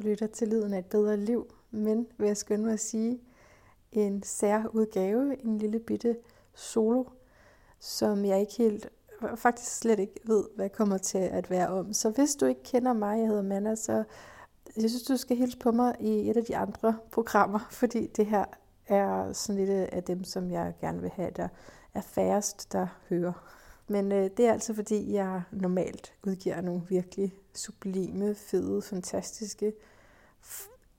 Du lytter til Lyden af et bedre liv, men vil jeg skynde mig at sige, en særudgave, en lille bitte solo, som jeg ikke helt, faktisk slet ikke ved, hvad kommer til at være om. Så hvis du ikke kender mig, jeg hedder Manna, så jeg synes, du skal hilse på mig i et af de andre programmer, fordi det her er sådan lidt af dem, som jeg gerne vil have, der er færrest, der hører. Men øh, det er altså fordi, jeg normalt udgiver nogle virkelig sublime, fede, fantastiske,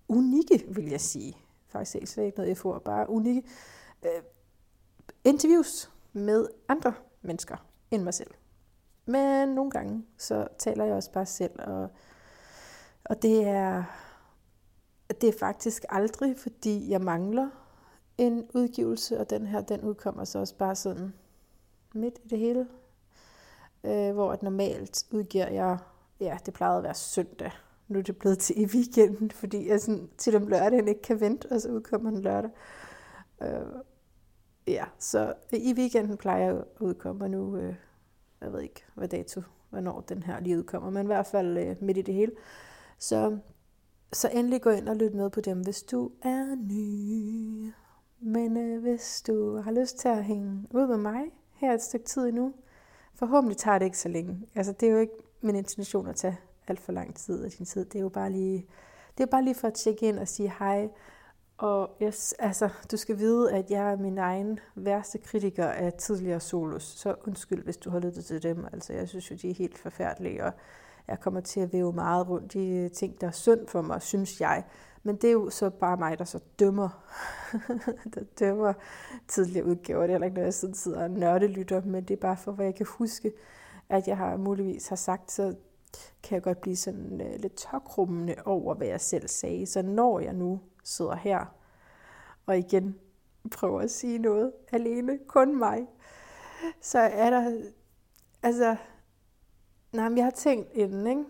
unikke, vil jeg sige. Faktisk ikke slet ikke noget får bare unikke øh, interviews med andre mennesker end mig selv. Men nogle gange, så taler jeg også bare selv, og, og det er, det er faktisk aldrig, fordi jeg mangler en udgivelse, og den her, den udkommer så også bare sådan midt i det hele. Øh, hvor at normalt udgiver jeg, ja, det plejede at være søndag. Nu er det blevet til i weekenden, fordi jeg sådan, til om lørdagen ikke kan vente, og så udkommer den lørdag. Øh, ja, så i weekenden plejer jeg at udkomme, og nu, øh, jeg ved ikke, hvad dato, hvornår den her lige udkommer, men i hvert fald øh, midt i det hele. Så, så endelig gå ind og lyt med på dem, hvis du er ny. Men øh, hvis du har lyst til at hænge ud med mig her et stykke tid endnu, forhåbentlig tager det ikke så længe. Altså, det er jo ikke min intention at tage alt for lang tid af din tid. Det er jo bare lige, det er bare lige for at tjekke ind og sige hej. Og yes, altså, du skal vide, at jeg er min egen værste kritiker af tidligere solos. Så undskyld, hvis du har lyttet til dem. Altså, jeg synes jo, de er helt forfærdelige, og jeg kommer til at væve meget rundt i ting, der er synd for mig, synes jeg. Men det er jo så bare mig, der så dømmer, der dømmer tidligere udgaver. Det er heller ikke noget, jeg sådan sidder og nørdelytter, men det er bare for, hvad jeg kan huske, at jeg har muligvis har sagt, så kan jeg godt blive sådan øh, lidt tokrummende over, hvad jeg selv sagde. Så når jeg nu sidder her, og igen prøver at sige noget alene, kun mig, så er der, altså, nej, men jeg har tænkt inden, ikke?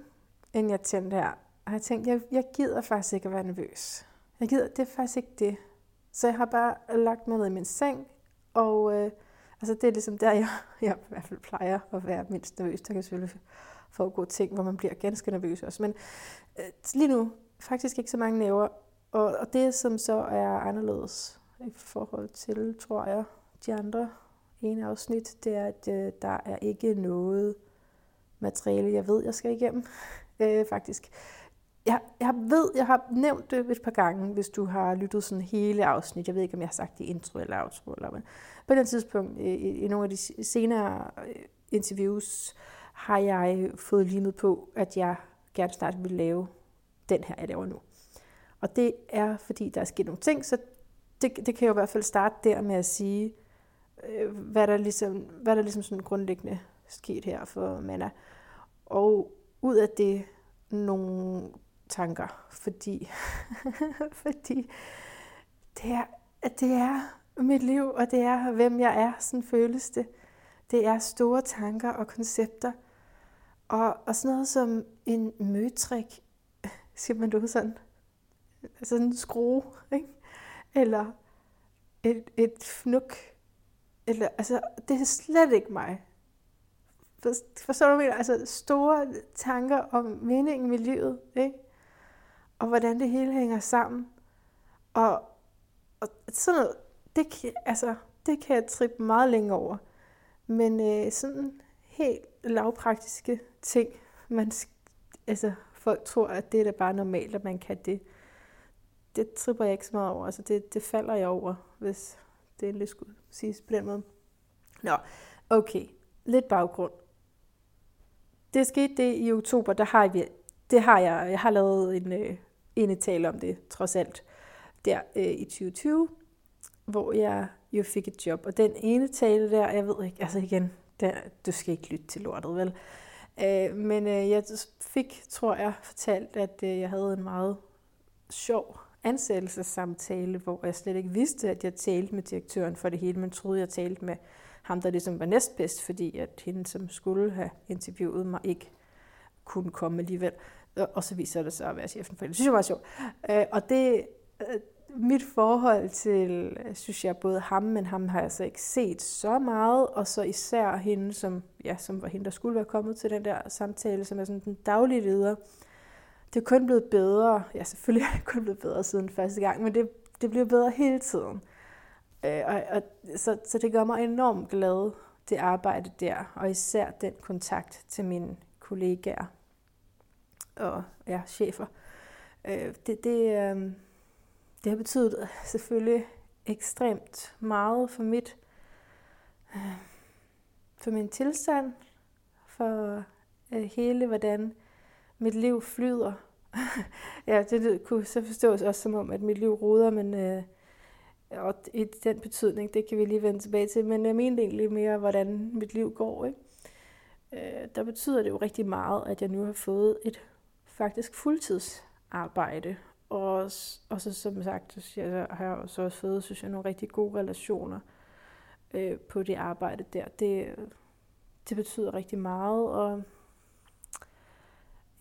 inden jeg tændte her, har jeg tænkte, jeg, jeg gider faktisk ikke at være nervøs. Jeg gider, det er faktisk ikke det. Så jeg har bare lagt mig ned i min seng, og øh, altså det er ligesom der, jeg, jeg i hvert fald plejer at være mindst nervøs. Der kan selvfølgelig foregå ting, hvor man bliver ganske nervøs også. Men øh, lige nu, faktisk ikke så mange næver. Og, og det, som så er anderledes i forhold til, tror jeg, de andre ene afsnit, det er, at øh, der er ikke noget materiale, jeg ved, jeg skal igennem. Øh, faktisk jeg, jeg ved, jeg har nævnt det et par gange, hvis du har lyttet sådan hele afsnit. Jeg ved ikke, om jeg har sagt det i intro eller outro. Eller, men på den tidspunkt, i, i nogle af de senere øh, interviews, har jeg fået limet på, at jeg gerne snart vil lave den her, jeg laver nu. Og det er, fordi der er sket nogle ting, så det, det kan jeg jo i hvert fald starte der med at sige, øh, hvad der ligesom, hvad der ligesom sådan grundlæggende sket her for Manna. Og ud af det nogle tanker, fordi, fordi det, er, det er mit liv, og det er, hvem jeg er, sådan føles det. Det er store tanker og koncepter, og, og sådan noget som en møtrik, siger man det sådan, sådan en skrue, ikke? eller et, et fnuk, eller, altså, det er slet ikke mig. Forstår du, mener? Altså store tanker om meningen med livet, ikke? og hvordan det hele hænger sammen. Og, og sådan noget, det kan, altså, det kan jeg trippe meget længe over. Men øh, sådan helt lavpraktiske ting, man, altså, folk tror, at det er da bare normalt, at man kan det. Det tripper jeg ikke så meget over. Altså, det, det falder jeg over, hvis det endelig skulle siges på den måde. Nå, okay. Lidt baggrund. Det skete det i oktober, der har vi, det har jeg, jeg har lavet en, øh, inde tale om det, trods alt, der øh, i 2020, hvor jeg jo fik et job. Og den ene tale der, jeg ved ikke, altså igen, der, du skal ikke lytte til lortet, vel? Øh, men øh, jeg fik, tror jeg, fortalt, at øh, jeg havde en meget sjov ansættelsessamtale, hvor jeg slet ikke vidste, at jeg talte med direktøren for det hele, men troede, jeg talte med ham, der ligesom var næstbedst, fordi at hende, som skulle have interviewet mig, ikke kunne komme alligevel. Og så viser det sig at være chefen for det. Det synes jeg var sjovt. Øh, og det, øh, mit forhold til, synes jeg, både ham, men ham har jeg så ikke set så meget, og så især hende, som, ja, som var hende, der skulle være kommet til den der samtale, som er sådan den daglige leder. det er kun blevet bedre. Ja, selvfølgelig er det kun blevet bedre siden første gang, men det, det bliver bedre hele tiden. Øh, og, og, så, så det gør mig enormt glad, det arbejde der, og især den kontakt til mine kollegaer og ja, chefer. Øh, det, det, øh, det har betydet øh, selvfølgelig ekstremt meget for mit øh, for min tilstand, for øh, hele, hvordan mit liv flyder. ja, det kunne så forstås også som om, at mit liv roder, men øh, og i den betydning, det kan vi lige vende tilbage til, men jeg mener egentlig mere, hvordan mit liv går. Ikke? Øh, der betyder det jo rigtig meget, at jeg nu har fået et faktisk fuldtidsarbejde, og, og så som sagt, så jeg har jeg så også fået, synes jeg, nogle rigtig gode relationer øh, på det arbejde der. Det, det betyder rigtig meget, og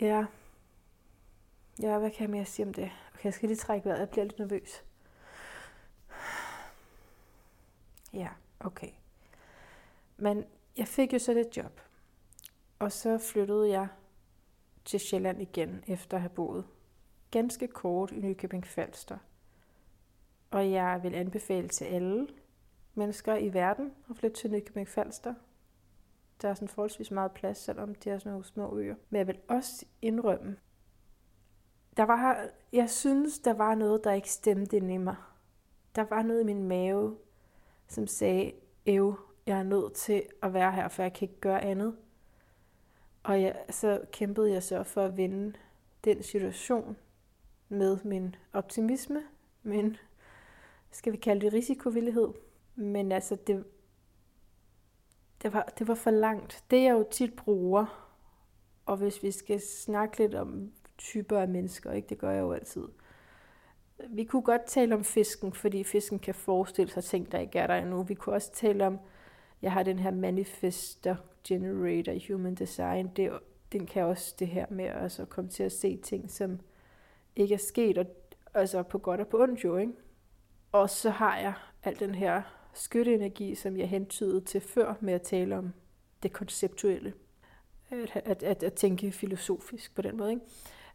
ja, ja, hvad kan jeg mere sige om det? Okay, jeg skal lige trække vejret, jeg bliver lidt nervøs. Ja, okay. Men jeg fik jo så det job, og så flyttede jeg til Sjælland igen, efter at have boet ganske kort i Nykøbing Falster. Og jeg vil anbefale til alle mennesker i verden at flytte til Nykøbing Falster. Der er sådan forholdsvis meget plads, selvom det er sådan nogle små øer. Men jeg vil også indrømme, der var, jeg synes, der var noget, der ikke stemte ind i mig. Der var noget i min mave, som sagde, Ev, jeg er nødt til at være her, for jeg kan ikke gøre andet. Og jeg, så kæmpede jeg så for at vinde den situation med min optimisme, min, skal vi kalde det risikovillighed. Men altså, det, det, var, det var for langt. Det jeg jo tit bruger, og hvis vi skal snakke lidt om typer af mennesker, ikke? det gør jeg jo altid. Vi kunne godt tale om fisken, fordi fisken kan forestille sig ting, der ikke er der endnu. Vi kunne også tale om, jeg har den her manifester generator human design. Det, den kan også det her med at komme til at se ting, som ikke er sket, og, altså på godt og på ondt jo, ikke? Og så har jeg al den her skytteenergi, som jeg hentydede til før med at tale om det konceptuelle. At, at, at, at tænke filosofisk på den måde. Ikke?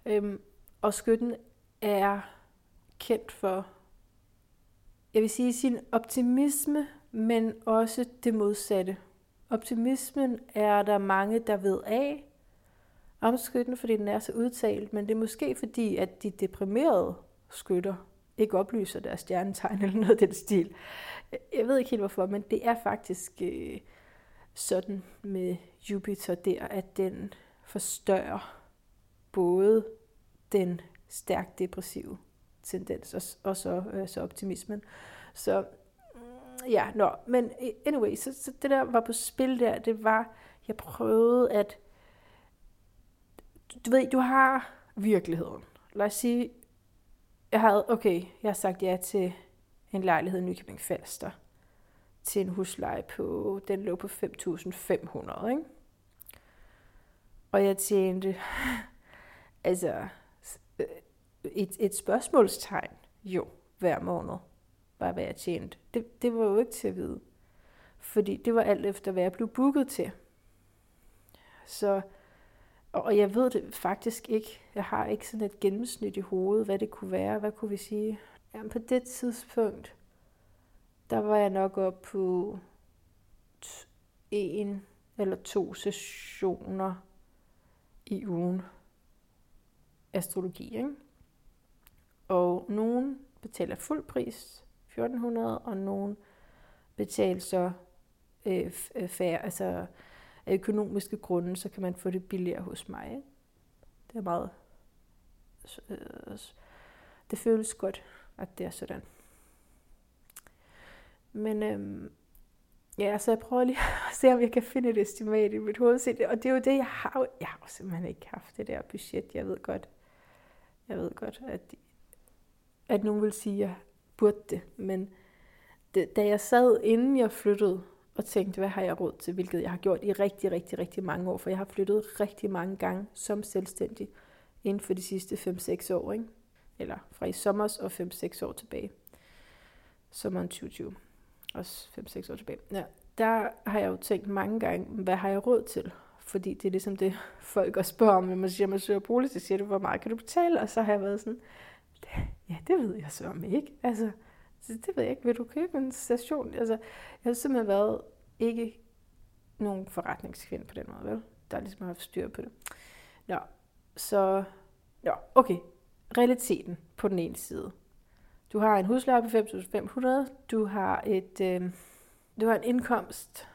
Øhm, og skytten er kendt for, jeg vil sige, sin optimisme, men også det modsatte. Optimismen er der mange, der ved af om skytten, fordi den er så udtalt, men det er måske fordi, at de deprimerede skytter ikke oplyser deres stjernetegn eller noget af den stil. Jeg ved ikke helt hvorfor, men det er faktisk øh, sådan med Jupiter der, at den forstørrer både den stærkt depressive tendens og, og så, øh, så optimismen. Så mm, ja, nå, men øh, anyway, så, så det der var på spil der, det var, jeg prøvede at, du ved, du har virkeligheden. Lad os sige, jeg havde, okay, jeg har sagt ja til en lejlighed i Nykøbing Falster til en husleje på, den lå på 5.500, ikke? Og jeg tjente, altså, øh, et, et spørgsmålstegn, jo, hver måned, var hvad jeg tjente. Det, det var jo ikke til at vide. Fordi det var alt efter, hvad jeg blev booket til. Så og jeg ved det faktisk ikke. Jeg har ikke sådan et gennemsnit i hovedet, hvad det kunne være. Hvad kunne vi sige? Jamen, på det tidspunkt, der var jeg nok op på en eller to sessioner i ugen astrologi. Ikke? Og nogen betaler fuld pris, 1400, og nogen betaler så øh, øh færre, altså af økonomiske grunde, så kan man få det billigere hos mig. Ikke? Det er meget... Øh, det føles godt, at det er sådan. Men øhm, ja, så jeg prøver lige at se, om jeg kan finde et estimat i mit hoved. Og det er jo det, jeg har. Jeg har jo simpelthen ikke haft det der budget. Jeg ved godt, jeg ved godt, at, at nogen vil sige, at jeg burde det. Men det, da jeg sad, inden jeg flyttede og tænkte, hvad har jeg råd til, hvilket jeg har gjort i rigtig, rigtig, rigtig mange år, for jeg har flyttet rigtig mange gange som selvstændig inden for de sidste 5-6 år, ikke? eller fra i sommer og 5-6 år tilbage. Sommeren 2020, også 5-6 år tilbage. Ja, der har jeg jo tænkt mange gange, hvad har jeg råd til? fordi det er ligesom det, folk også spørger om, når man siger, man søger bolig, så siger du, hvor meget kan du betale? Og så har jeg været sådan, ja, det ved jeg så om ikke. Altså, det ved jeg ikke. Vil du købe en station? Altså, jeg har simpelthen været ikke nogen forretningskvinde på den måde, vel? Der er ligesom har haft styr på det. Nå, så, ja, okay. Realiteten på den ene side. Du har en husleje på 5.500. Du har et, øh, du har en indkomst,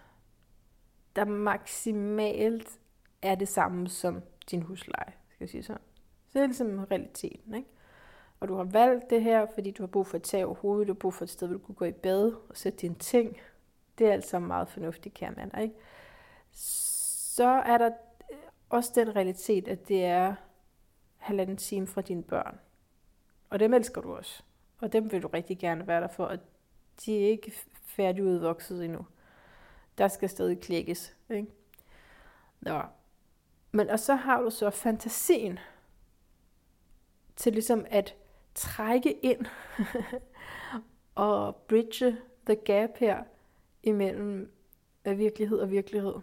der maksimalt er det samme som din husleje, skal jeg sige sådan. Så det er ligesom realiteten, ikke? Og du har valgt det her, fordi du har brug for et tag over hovedet, du har brug for et sted, hvor du kunne gå i bad og sætte dine ting. Det er altså meget fornuftigt, kære mand, ikke? Så er der også den realitet, at det er halvanden time fra dine børn. Og dem elsker du også. Og dem vil du rigtig gerne være der for, at de er ikke færdigudvokset endnu. Der skal stadig klikkes. Ikke? Nå. Men og så har du så fantasien til ligesom at trække ind og bridge the gap her imellem virkelighed og virkelighed.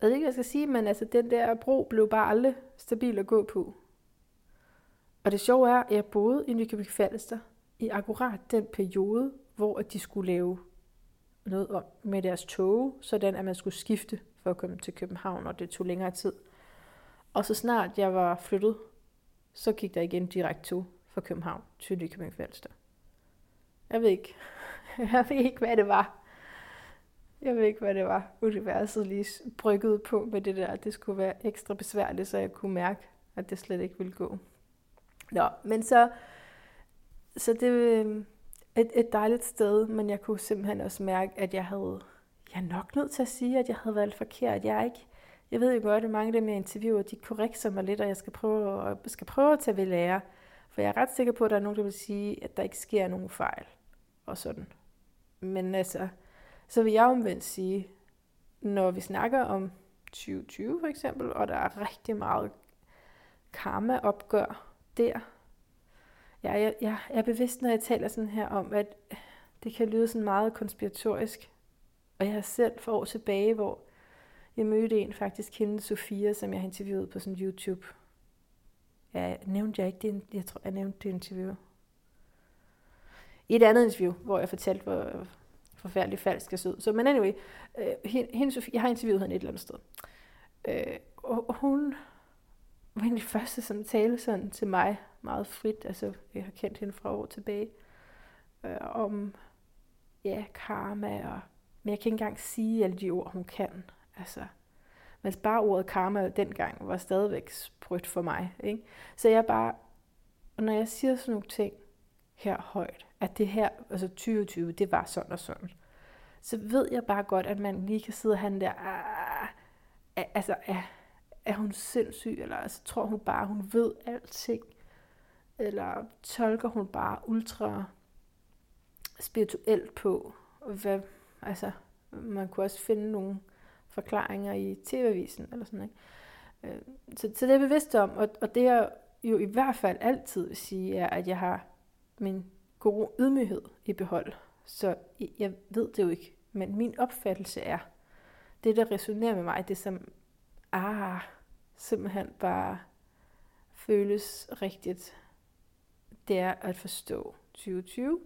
Jeg ved ikke, hvad jeg skal sige, men altså, den der bro blev bare aldrig stabil at gå på. Og det sjove er, at jeg boede i Nykøbing Falster i akkurat den periode, hvor de skulle lave noget om med deres tog, sådan at man skulle skifte for at komme til København, og det tog længere tid. Og så snart jeg var flyttet, så gik der igen direkte tog fra København til Nykøbing Falster. Jeg ved ikke, jeg ved ikke, hvad det var. Jeg ved ikke, hvad det var, universet lige bryggede på med det der. Det skulle være ekstra besværligt, så jeg kunne mærke, at det slet ikke ville gå. Nå, men så, så det er et, et dejligt sted, men jeg kunne simpelthen også mærke, at jeg havde, jeg er nok nødt til at sige, at jeg havde valgt forkert. Jeg er ikke, jeg ved jo godt, at mange af dem, jeg interviewer, de korrekser mig lidt, og jeg skal prøve, at, skal prøve at tage ved lære. For jeg er ret sikker på, at der er nogen, der vil sige, at der ikke sker nogen fejl. Og sådan. Men altså, så vil jeg omvendt sige, når vi snakker om 2020 for eksempel, og der er rigtig meget karma-opgør der. Jeg, jeg, jeg er bevidst, når jeg taler sådan her om, at det kan lyde sådan meget konspiratorisk. Og jeg har selv for år tilbage, hvor jeg mødte en, faktisk hende, Sofia, som jeg interviewede på sådan YouTube. Ja, nævnte jeg ikke det? Jeg tror, jeg nævnte det interview. I et andet interview, hvor jeg fortalte, hvor forfærdelig falsk jeg ud. Så, men anyway, øh, hende, Sofie, jeg har interviewet hende et eller andet sted. Øh, og, og hun var egentlig første sådan tale sådan til mig meget frit. Altså, jeg har kendt hende fra år tilbage. Øh, om, ja, karma og... Men jeg kan ikke engang sige alle de ord, hun kan. Altså, men bare ordet karma dengang var stadigvæk sprødt for mig. Ikke? Så jeg bare, og når jeg siger sådan nogle ting her højt, at det her, altså 2020, det var sådan og sådan, så ved jeg bare godt, at man lige kan sidde og have den der, ah, altså er, er hun sindssyg, eller altså, tror hun bare, hun ved alting, eller tolker hun bare ultra spirituelt på, hvad, altså, man kunne også finde nogle forklaringer i TV-avisen, eller sådan, ikke? Øh, så, så det er jeg bevidst om, og, og det jeg jo i hvert fald altid vil sige, er, at jeg har min gode ydmyghed i behold. Så jeg ved det jo ikke, men min opfattelse er, det der resonerer med mig, det som, ah, simpelthen bare føles rigtigt, det er at forstå 2020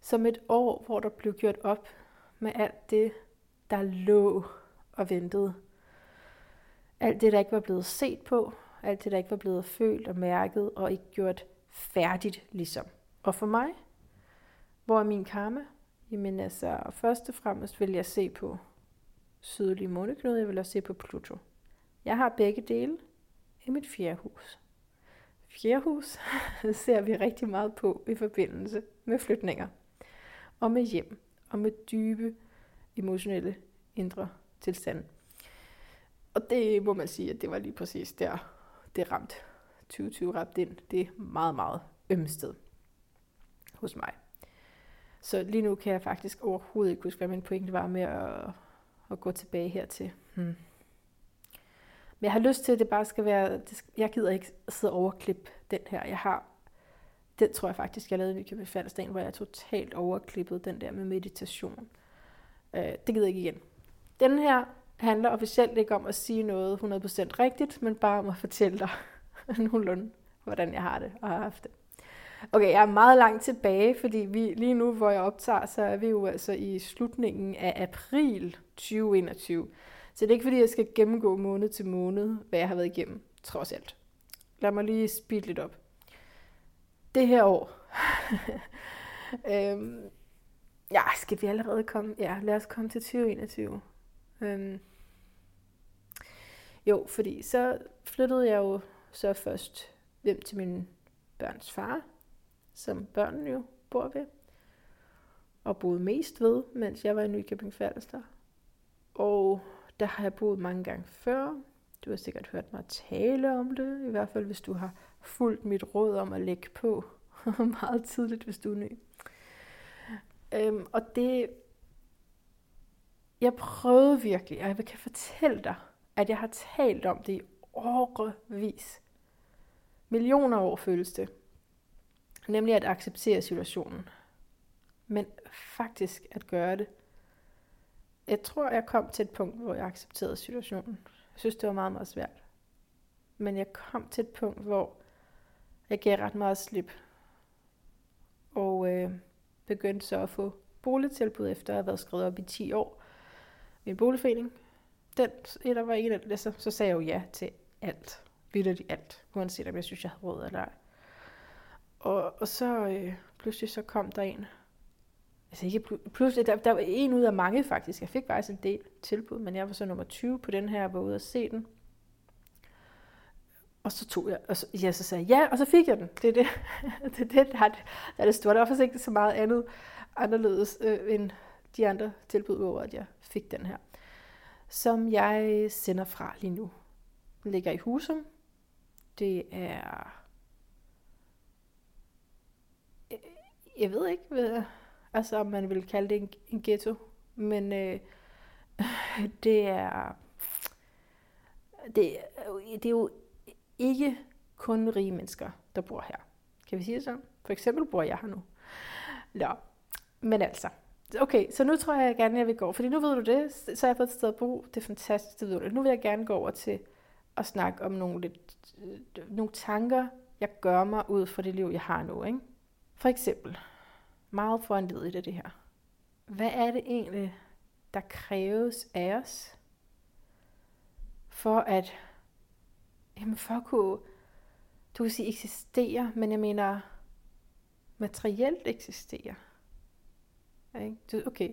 som et år, hvor der blev gjort op med alt det, der lå og ventede. Alt det, der ikke var blevet set på, alt det, der ikke var blevet følt og mærket og ikke gjort færdigt ligesom. Og for mig, hvor er min karma? Jamen altså, først og fremmest vil jeg se på sydlige måneknude, jeg vil også se på Pluto. Jeg har begge dele i mit fjerde hus. Fjerde hus ser vi rigtig meget på i forbindelse med flytninger. Og med hjem. Og med dybe emotionelle indre tilstand. Og det må man sige, at det var lige præcis der, det ramte. 2020 ramte ind. Det er meget, meget ømsted hos mig. Så lige nu kan jeg faktisk overhovedet ikke huske, hvad min pointe var med at, at gå tilbage hertil. Hmm. Men jeg har lyst til, at det bare skal være... Det skal, jeg gider ikke sidde og overklippe den her. Jeg har... Den tror jeg faktisk, jeg lavede i Nykøbing Faldersdagen, hvor jeg totalt overklippede den der med meditation. Øh, det gider jeg ikke igen. Den her handler officielt ikke om at sige noget 100% rigtigt, men bare om at fortælle dig nogenlunde, hvordan jeg har det og har haft det. Okay, jeg er meget langt tilbage, fordi vi lige nu, hvor jeg optager, så er vi jo altså i slutningen af april 2021. Så det er ikke fordi, jeg skal gennemgå måned til måned, hvad jeg har været igennem, trods alt. Lad mig lige speede lidt op. Det her år. øhm, ja, skal vi allerede komme? Ja, lad os komme til 2021. Øhm, jo, fordi så flyttede jeg jo så først hjem til min børns far, som børnene jo bor ved, og boede mest ved, mens jeg var i Nykøbing Falster. Og der har jeg boet mange gange før. Du har sikkert hørt mig tale om det, i hvert fald hvis du har fulgt mit råd om at lægge på meget tidligt, hvis du er ny. Øhm, og det, jeg prøvede virkelig, og jeg kan fortælle dig, at jeg har talt om det i årevis. Millioner år føles det. Nemlig at acceptere situationen. Men faktisk at gøre det. Jeg tror, jeg kom til et punkt, hvor jeg accepterede situationen. Jeg synes, det var meget, meget svært. Men jeg kom til et punkt, hvor jeg gav ret meget slip. Og øh, begyndte så at få boligtilbud, efter at have været skrevet op i 10 år. Min boligforening. Den, der var en af det, så, så sagde jeg jo ja til alt. Vildt alt. Uanset om jeg synes, jeg havde råd eller ej. Og, og så øh, pludselig så kom der en. Altså ikke pludselig, der, der var en ud af mange faktisk. Jeg fik faktisk en del tilbud, men jeg var så nummer 20 på den her, jeg var ude at se den. Og så tog jeg, og så, ja, så sagde jeg ja, og så fik jeg den. Det er det, det, er det der, er det, der er det store. Der var faktisk ikke så meget andet anderledes øh, end de andre tilbud, hvor at jeg fik den her. Som jeg sender fra lige nu. Den ligger i Husum. Det er øh, jeg ved ikke, hvad, altså om man vil kalde det en, en ghetto, men øh, det er det, det er jo ikke kun rige mennesker, der bor her. Kan vi sige det sådan? For eksempel bor jeg her nu. Nå, men altså. Okay, så nu tror jeg gerne, jeg vil gå. Fordi nu ved du det, så har jeg fået et sted at bo. Det er fantastisk, det ved du. Nu vil jeg gerne gå over til at snakke om nogle, lidt, øh, nogle tanker, jeg gør mig ud fra det liv, jeg har nu. Ikke? For eksempel, meget foranledet af det her. Hvad er det egentlig, der kræves af os, for at, jamen for at kunne, du kan sige eksistere, men jeg mener materielt eksistere. Okay,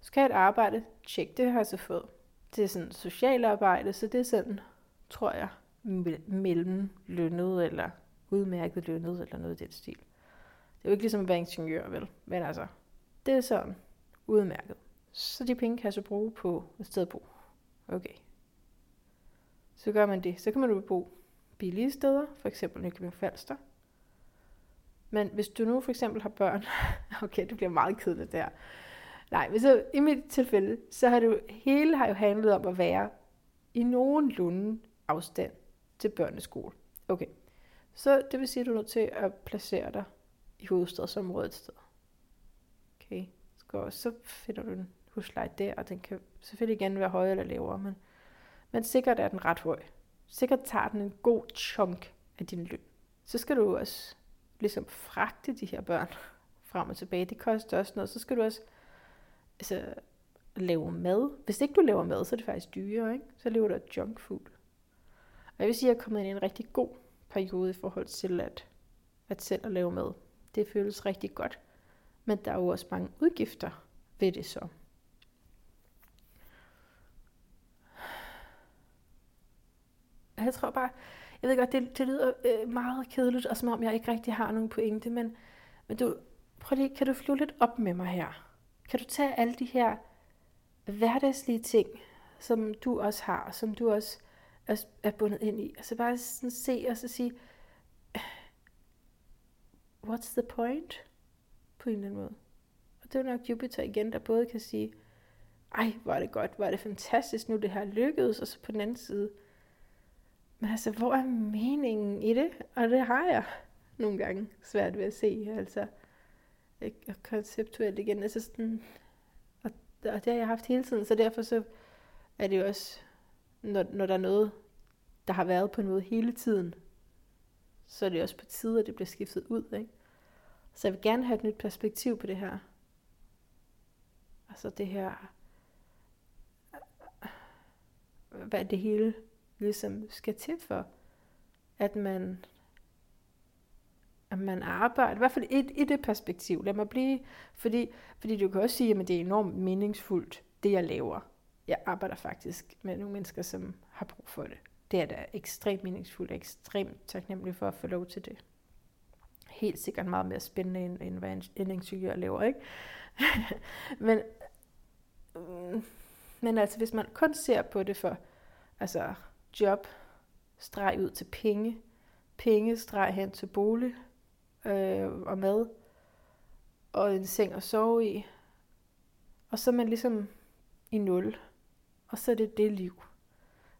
så skal jeg et arbejde, tjek, det har jeg så fået. Det er sådan socialt arbejde, så det er sådan, tror jeg, mellem lønnet eller udmærket lønnet eller noget i den stil. Det er jo ikke ligesom at være ingeniør, vel? Men altså, det er sådan udmærket. Så de penge kan jeg så bruge på et sted at bo. Okay. Så gør man det. Så kan man jo bo billige steder, for eksempel Nykøbing Falster. Men hvis du nu for eksempel har børn, okay, det bliver meget kedeligt der. Nej, men så i mit tilfælde, så har det hele har jo handlet om at være i nogenlunde afstand til børneskole. Okay, så det vil sige, at du er nødt til at placere dig i hovedstadsområdet et sted. Okay, så finder du en husleje der, og den kan selvfølgelig gerne være højere eller lavere, men, men sikkert er den ret høj. Sikkert tager den en god chunk af din løn. Så skal du også ligesom fragte de her børn frem og tilbage. Det koster også noget. Så skal du også altså, lave mad. Hvis ikke du laver mad, så er det faktisk dyrere, ikke? Så lever du af junk food. Og jeg vil sige, at jeg er kommet ind i en rigtig god periode i forhold til at, at selv at lave mad. Det føles rigtig godt. Men der er jo også mange udgifter ved det så. Jeg tror bare, jeg ved godt, det, det lyder øh, meget kedeligt, og som om jeg ikke rigtig har nogen pointe, men, men du, prøv lige, kan du flyve lidt op med mig her? Kan du tage alle de her hverdagslige ting, som du også har, som du også er, er bundet ind i? og så bare sådan se og så sige, øh, what's the point? På en eller anden måde. Og det er nok Jupiter igen, der både kan sige, ej, hvor er det godt, hvor er det fantastisk, nu det her lykkedes, og så på den anden side, men altså, hvor er meningen i det? Og det har jeg nogle gange svært ved at se, altså, konceptuelt igen, altså sådan, og, og det har jeg haft hele tiden, så derfor så er det jo også, når, når der er noget, der har været på noget hele tiden, så er det også på tide, at det bliver skiftet ud. Ikke? Så jeg vil gerne have et nyt perspektiv på det her. Altså det her, hvad det hele ligesom skal til for, at man, at man arbejder, i hvert fald i, i det perspektiv. Lad mig blive, fordi, fordi du kan også sige, at det er enormt meningsfuldt, det jeg laver. Jeg arbejder faktisk med nogle mennesker, som har brug for det. Det er da ekstremt meningsfuldt og ekstremt taknemmelig for at få lov til det. Helt sikkert meget mere spændende, end, end hvad en ingeniør laver, ikke? men, mm, men altså, hvis man kun ser på det for altså job, streg ud til penge, penge, streg hen til bolig øh, og mad, og en seng at sove i, og så er man ligesom i nul, og så er det det liv.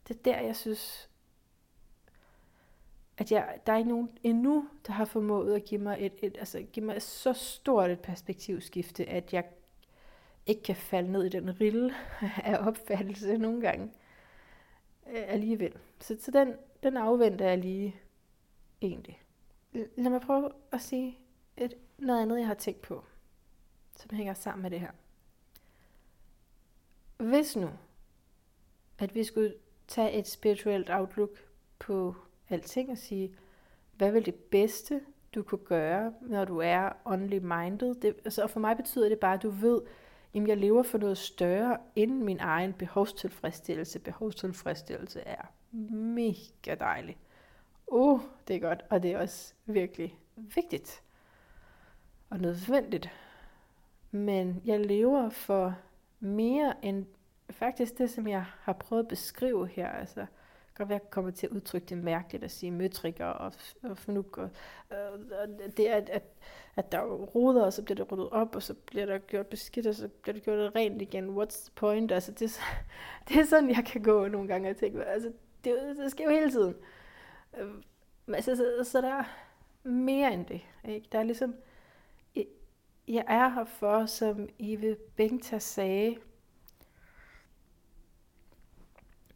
Det er der, jeg synes, at jeg, der er ikke nogen endnu, der har formået at give mig et, et, altså give mig så stort et perspektivskifte, at jeg ikke kan falde ned i den rille af opfattelse nogle gange øh, alligevel. Så, så den, den afventer jeg lige egentlig. Lad mig prøve at sige et, noget andet, jeg har tænkt på, som hænger sammen med det her. Hvis nu, at vi skulle tage et spirituelt outlook på alting og sige, hvad vil det bedste, du kunne gøre, når du er only minded? Det, altså, og for mig betyder det bare, at du ved, jamen jeg lever for noget større end min egen behovstilfredsstillelse. Behovstilfredsstillelse er mega dejligt. Uh, det er godt, og det er også virkelig vigtigt og nødvendigt. Men jeg lever for mere end faktisk det, som jeg har prøvet at beskrive her. Altså, godt være, at jeg kommer til at udtrykke det mærkeligt at sige møtrikker og, og fornuk. Og, og det er, at, at, der er roder, og så bliver det ryddet op, og så bliver der gjort beskidt, og så bliver det gjort rent igen. What's the point? Altså, det, det er sådan, jeg kan gå nogle gange og tænke, altså, det, det sker jo hele tiden. Men altså, så, så der er mere end det. Ikke? Der er ligesom, jeg er her for, som Eve Bengta sagde,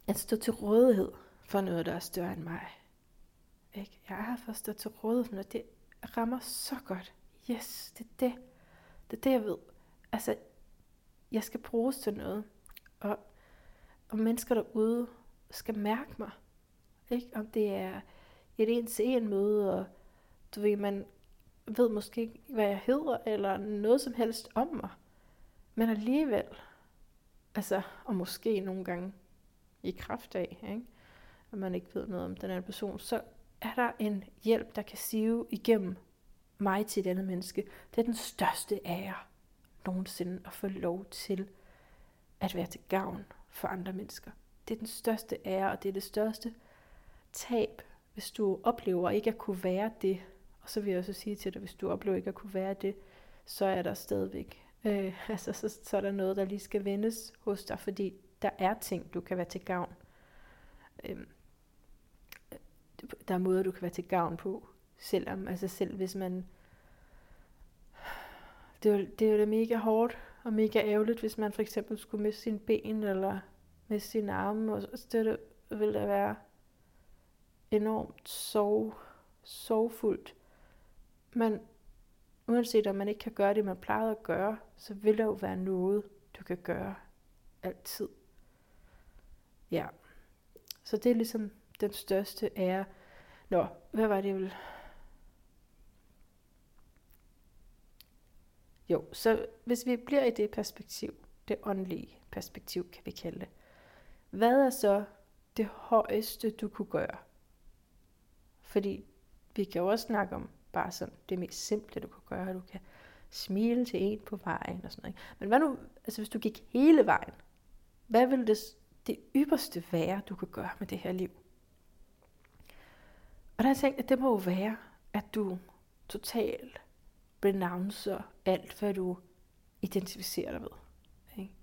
at stå til rådighed for noget, der er større end mig. Ikke? Jeg er her for at stå til rådighed for noget. Det rammer så godt. Yes, det er det. Det er det, jeg ved. Altså, jeg skal bruges til noget. Og, og mennesker derude skal mærke mig. Ikke? Om det er et en til en møde, og du ved, man ved måske ikke, hvad jeg hedder, eller noget som helst om mig. Men alligevel, altså, og måske nogle gange i kraft af, ikke? at man ikke ved noget om den anden person, så er der en hjælp, der kan sive igennem mig til denne menneske. Det er den største ære nogensinde at få lov til at være til gavn for andre mennesker. Det er den største ære, og det er det største tab, hvis du oplever ikke at kunne være det. Og så vil jeg også sige til dig, hvis du oplever ikke at kunne være det, så er der stadigvæk, øh, altså så, så er der noget, der lige skal vendes hos dig, fordi der er ting, du kan være til gavn. Øh, der er måder, du kan være til gavn på, selvom, altså selv hvis man, det er, jo, det er jo da mega hårdt og mega ærgerligt, hvis man for eksempel skulle miste sin ben eller miste sin arme, og så det ville da være enormt sorg, sorgfuldt. Men uanset om man ikke kan gøre det, man plejede at gøre, så vil der jo være noget, du kan gøre altid. Ja. Så det er ligesom den største ære. Nå, hvad var det, jeg ville... Jo, så hvis vi bliver i det perspektiv, det åndelige perspektiv, kan vi kalde det. Hvad er så det højeste, du kunne gøre? Fordi vi kan jo også snakke om bare sådan det mest simple, du kan gøre. Du kan smile til en på vejen og sådan noget. Men hvad nu, altså hvis du gik hele vejen, hvad ville det det ypperste være, du kan gøre med det her liv. Og der har jeg tænkt, at det må jo være, at du totalt benavnser alt, hvad du identificerer dig med. Ikke?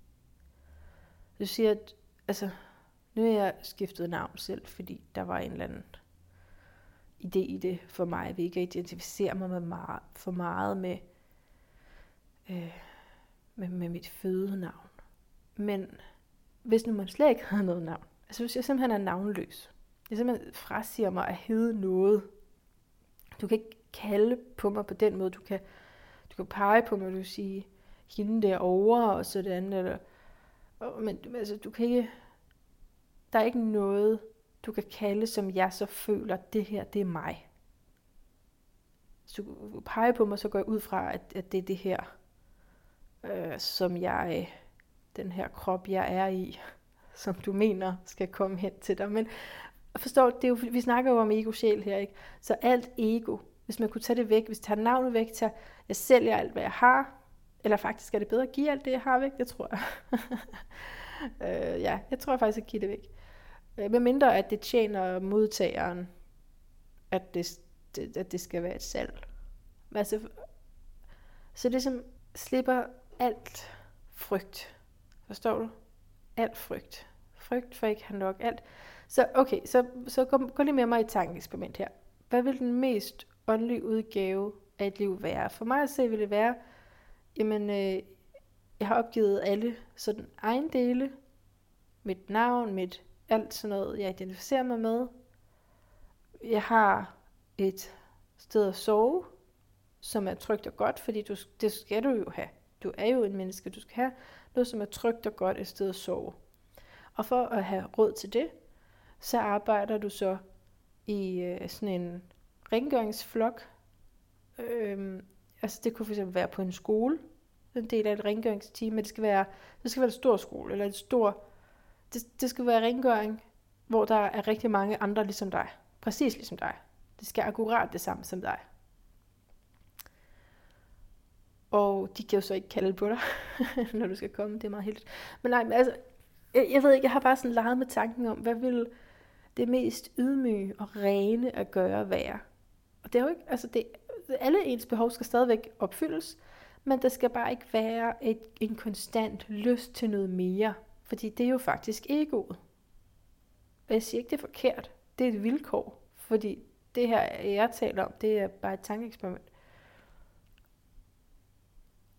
Du siger, at altså, nu er jeg skiftet navn selv, fordi der var en eller anden idé i det for mig, at vi ikke identificerer mig med meget, for meget med, øh, med, med mit fødenavn. Men hvis nu man slet ikke havde noget navn, altså hvis jeg simpelthen er navnløs, jeg simpelthen frasiger mig at hedde noget, du kan ikke kalde på mig på den måde, du kan, du kan pege på mig, du kan sige, hende derovre og sådan, eller, men altså, du kan ikke, der er ikke noget, du kan kalde, som jeg så føler, det her, det er mig. Så du peger på mig, så går jeg ud fra, at, at det er det her, øh, som jeg, den her krop, jeg er i, som du mener skal komme hen til dig. Men forstår det er jo, vi snakker jo om ego-sjæl her, ikke? Så alt ego, hvis man kunne tage det væk, hvis jeg tager navnet væk, tager, jeg sælger alt, hvad jeg har, eller faktisk er det bedre at give alt det, jeg har væk, det tror jeg. øh, ja, jeg tror faktisk at give det væk. Øh, med mindre at det tjener modtageren, at det, det, at det skal være et salg. Altså, så det som slipper alt frygt. Forstår du? Alt frygt. Frygt for ikke han nok alt. Så okay, så, så gå, gå lige med mig i tankeeksperiment her. Hvad vil den mest åndelig udgave af et liv være? For mig at se vil det være, jamen, øh, jeg har opgivet alle sådan egen dele, mit navn, mit alt sådan noget, jeg identificerer mig med. Jeg har et sted at sove, som er trygt og godt, fordi du, det skal du jo have. Du er jo en menneske, du skal have noget, som er trygt og godt et sted at sove. Og for at have råd til det, så arbejder du så i øh, sådan en rengøringsflok. Øhm, altså det kunne fx være på en skole, en del af et rengøringsteam, men det skal være, det skal være en stor skole, eller et stor, det, det skal være rengøring, hvor der er rigtig mange andre ligesom dig. Præcis ligesom dig. Det skal akkurat det samme som dig. Og de kan jo så ikke kalde på dig, når du skal komme. Det er meget heldigt. Men nej, men altså, jeg, jeg ved ikke, jeg har bare sådan leget med tanken om, hvad vil det mest ydmyge og rene at gøre være? Det er jo ikke, altså det, alle ens behov skal stadigvæk opfyldes, men der skal bare ikke være et, en konstant lyst til noget mere, fordi det er jo faktisk egoet. Og jeg siger ikke, det er forkert. Det er et vilkår, fordi det her, jeg taler om, det er bare et tankeeksperiment.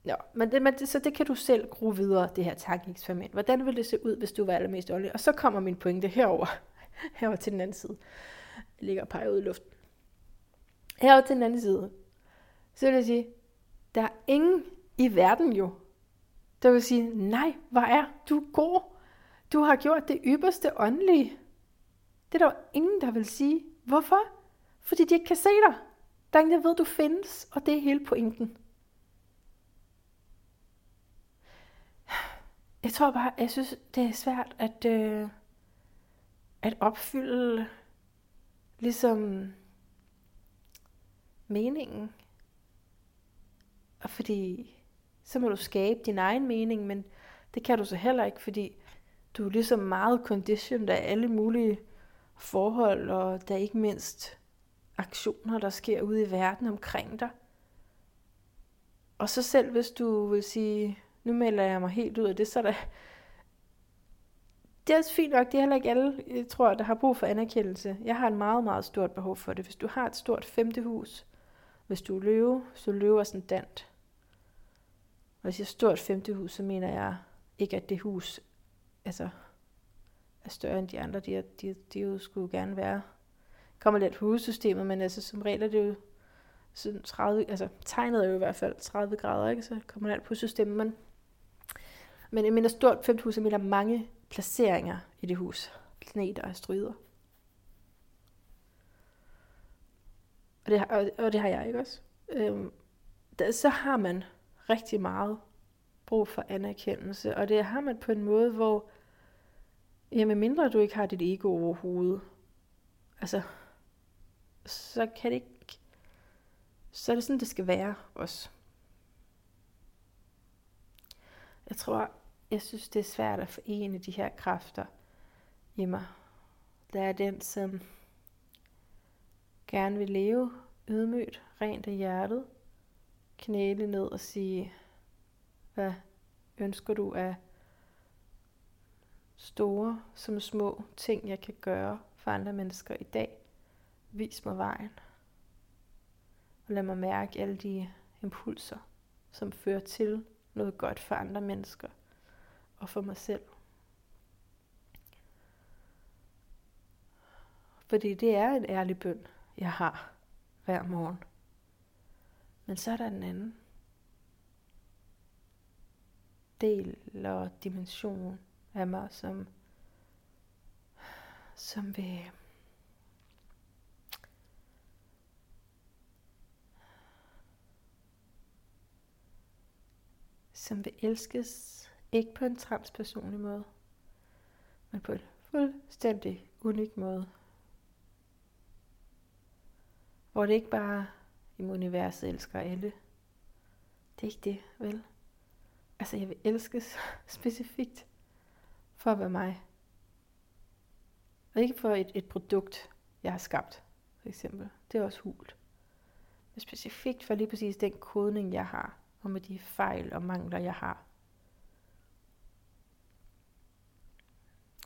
Ja, men det, men det, så det kan du selv gro videre, det her tankeeksperiment. Hvordan ville det se ud, hvis du var allermest åndelig? Og så kommer min pointe herover, herover til den anden side. Jeg ligger og peger ud i luften. Herover til den anden side. Så vil jeg sige, der er ingen i verden jo, der vil sige, nej, hvor er du god. Du har gjort det ypperste åndelige. Det er der jo ingen, der vil sige. Hvorfor? Fordi de ikke kan se dig. Der er ingen, der ved, du findes, og det er hele pointen. Jeg tror bare, jeg synes, det er svært at, øh, at opfylde ligesom meningen. Og fordi så må du skabe din egen mening, men det kan du så heller ikke, fordi du er ligesom meget conditioned af alle mulige forhold, og der er ikke mindst aktioner, der sker ude i verden omkring dig. Og så selv hvis du vil sige, nu melder jeg mig helt ud af det, så er der... Det er også fint nok, det er heller ikke alle, jeg tror, der har brug for anerkendelse. Jeg har et meget, meget stort behov for det. Hvis du har et stort femte hus, hvis du er løve, så løver sådan dant. hvis jeg siger stort femte hus, så mener jeg ikke, at det hus altså, er større end de andre. De, er, de, de jo skulle gerne være kommer lidt hussystemet, men altså som regel er det jo sådan 30, altså tegnet er jo i hvert fald 30 grader, ikke? så kommer alt på systemet. Men, men jeg mener stort femte hus, jeg mener mange placeringer i det hus. Planeter og stryder. Og det, og, og det har jeg ikke også. Øhm, der, så har man rigtig meget brug for anerkendelse, og det har man på en måde, hvor, jamen mindre du ikke har dit ego overhovedet, altså, så kan det ikke, så er det sådan, det skal være også. Jeg tror, jeg synes, det er svært at forene de her kræfter i mig. Der er den, som gerne vil leve ydmygt, rent af hjertet, knæle ned og sige, hvad ønsker du af store som små ting, jeg kan gøre for andre mennesker i dag. Vis mig vejen. Og lad mig mærke alle de impulser, som fører til noget godt for andre mennesker og for mig selv. Fordi det er en ærlig bøn jeg har hver morgen. Men så er der en anden del og dimension af mig, som, som vil som vil elskes, ikke på en transpersonlig måde, men på en fuldstændig unik måde. Hvor det ikke bare i universet elsker alle. Det er ikke det, vel? Altså, jeg vil elskes specifikt for at være mig. Og ikke for et, et produkt, jeg har skabt, for eksempel. Det er også hult. Men specifikt for lige præcis den kodning, jeg har, og med de fejl og mangler, jeg har.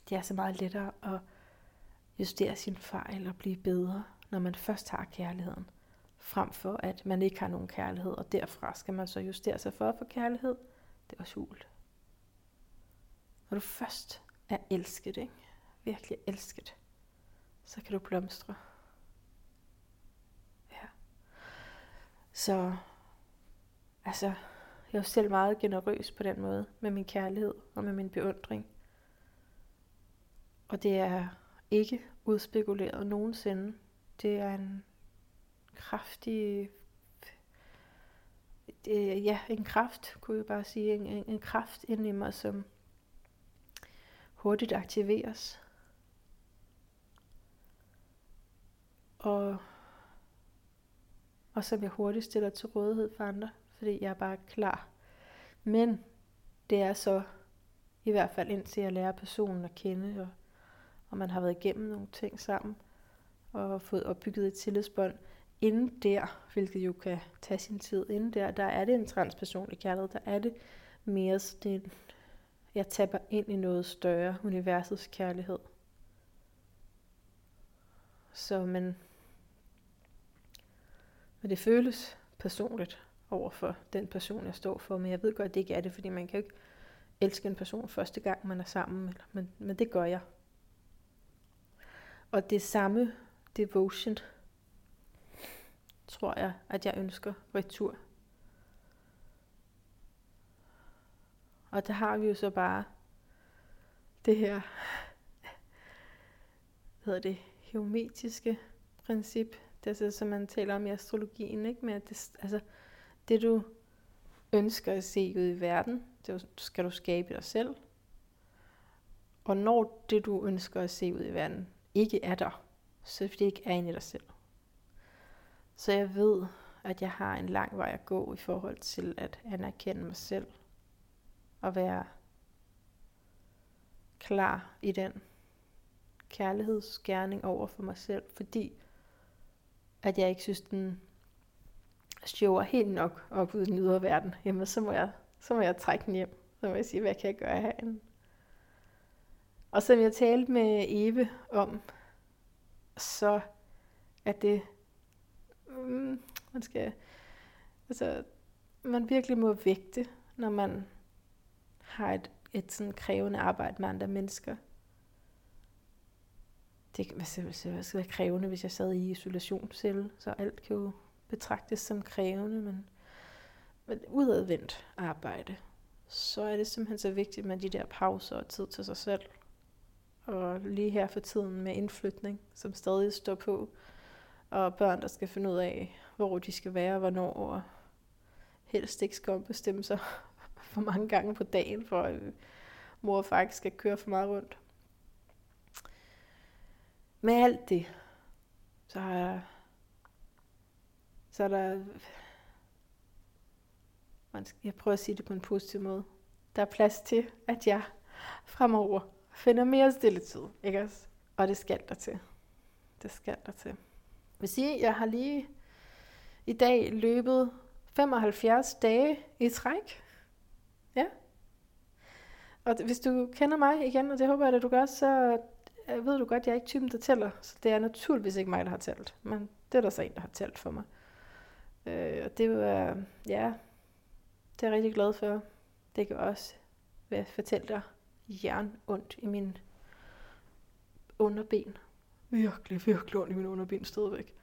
Det er så meget lettere at justere sin fejl og blive bedre, når man først har kærligheden, frem for at man ikke har nogen kærlighed, og derfra skal man så justere sig for at få kærlighed. Det er også hult. Når du først er elsket, ikke? virkelig elsket, så kan du blomstre. Ja. Så, altså, jeg er jo selv meget generøs på den måde, med min kærlighed og med min beundring. Og det er ikke udspekuleret nogensinde. Det er en kraftig, det, øh, ja, en kraft, kunne jeg bare sige, en, en, en kraft ind i mig, som hurtigt aktiveres. Og, og som jeg hurtigt stiller til rådighed for andre, fordi jeg er bare klar. Men det er så, i hvert fald indtil jeg lærer personen at kende, og og man har været igennem nogle ting sammen, og fået opbygget et tillidsbånd. Inden der, hvilket jo kan tage sin tid, inden der, der er det en transpersonlig kærlighed, der er det mere sådan, jeg tapper ind i noget større, universets kærlighed. Så men, men det føles personligt over for den person, jeg står for, men jeg ved godt, at det ikke er det, fordi man kan jo ikke elske en person første gang, man er sammen, men, men det gør jeg. Og det samme devotion, tror jeg, at jeg ønsker retur. Og der har vi jo så bare det her, hvad hedder det, geometriske princip, det er så, som man taler om i astrologien, ikke? Med at det, altså, det du ønsker at se ud i verden, det skal du skabe dig selv. Og når det du ønsker at se ud i verden ikke er der, så det ikke er inde i dig selv. Så jeg ved, at jeg har en lang vej at gå i forhold til at anerkende mig selv og være klar i den kærlighedsgerning over for mig selv, fordi at jeg ikke synes, den shower helt nok op ud i den ydre verden, jamen så må jeg, så må jeg trække den hjem. Så må jeg sige, hvad kan jeg gøre herinde? Og som jeg talte med Eve om, så er det, mm, man skal, altså, man virkelig må vægte, når man har et, et sådan krævende arbejde med andre mennesker. Det hvad skal, hvad skal være krævende, hvis jeg sad i isolationscelle, så alt kan jo betragtes som krævende, men, men udadvendt arbejde, så er det simpelthen så vigtigt med de der pauser og tid til sig selv og lige her for tiden med indflytning, som stadig står på, og børn, der skal finde ud af, hvor de skal være, hvornår, og helst ikke skal bestemme sig for mange gange på dagen, for at mor og far ikke skal køre for meget rundt. Med alt det, så har jeg, så er der, jeg prøver at sige det på en positiv måde, der er plads til, at jeg fremover finder mere stille tid, ikke også? Og det skal der til. Det skal der til. Jeg vil sige, jeg har lige i dag løbet 75 dage i træk. Ja. Og hvis du kender mig igen, og det håber jeg, at du gør, så øh, ved du godt, at jeg er ikke typen, der tæller. Så det er naturligvis ikke mig, der har talt. Men det er der så en, der har talt for mig. Øh, og det var, ja, det er jeg rigtig glad for. Det kan også være fortælle dig jern ondt i min underben. virkelig, virkelig ondt i min underben stadigvæk.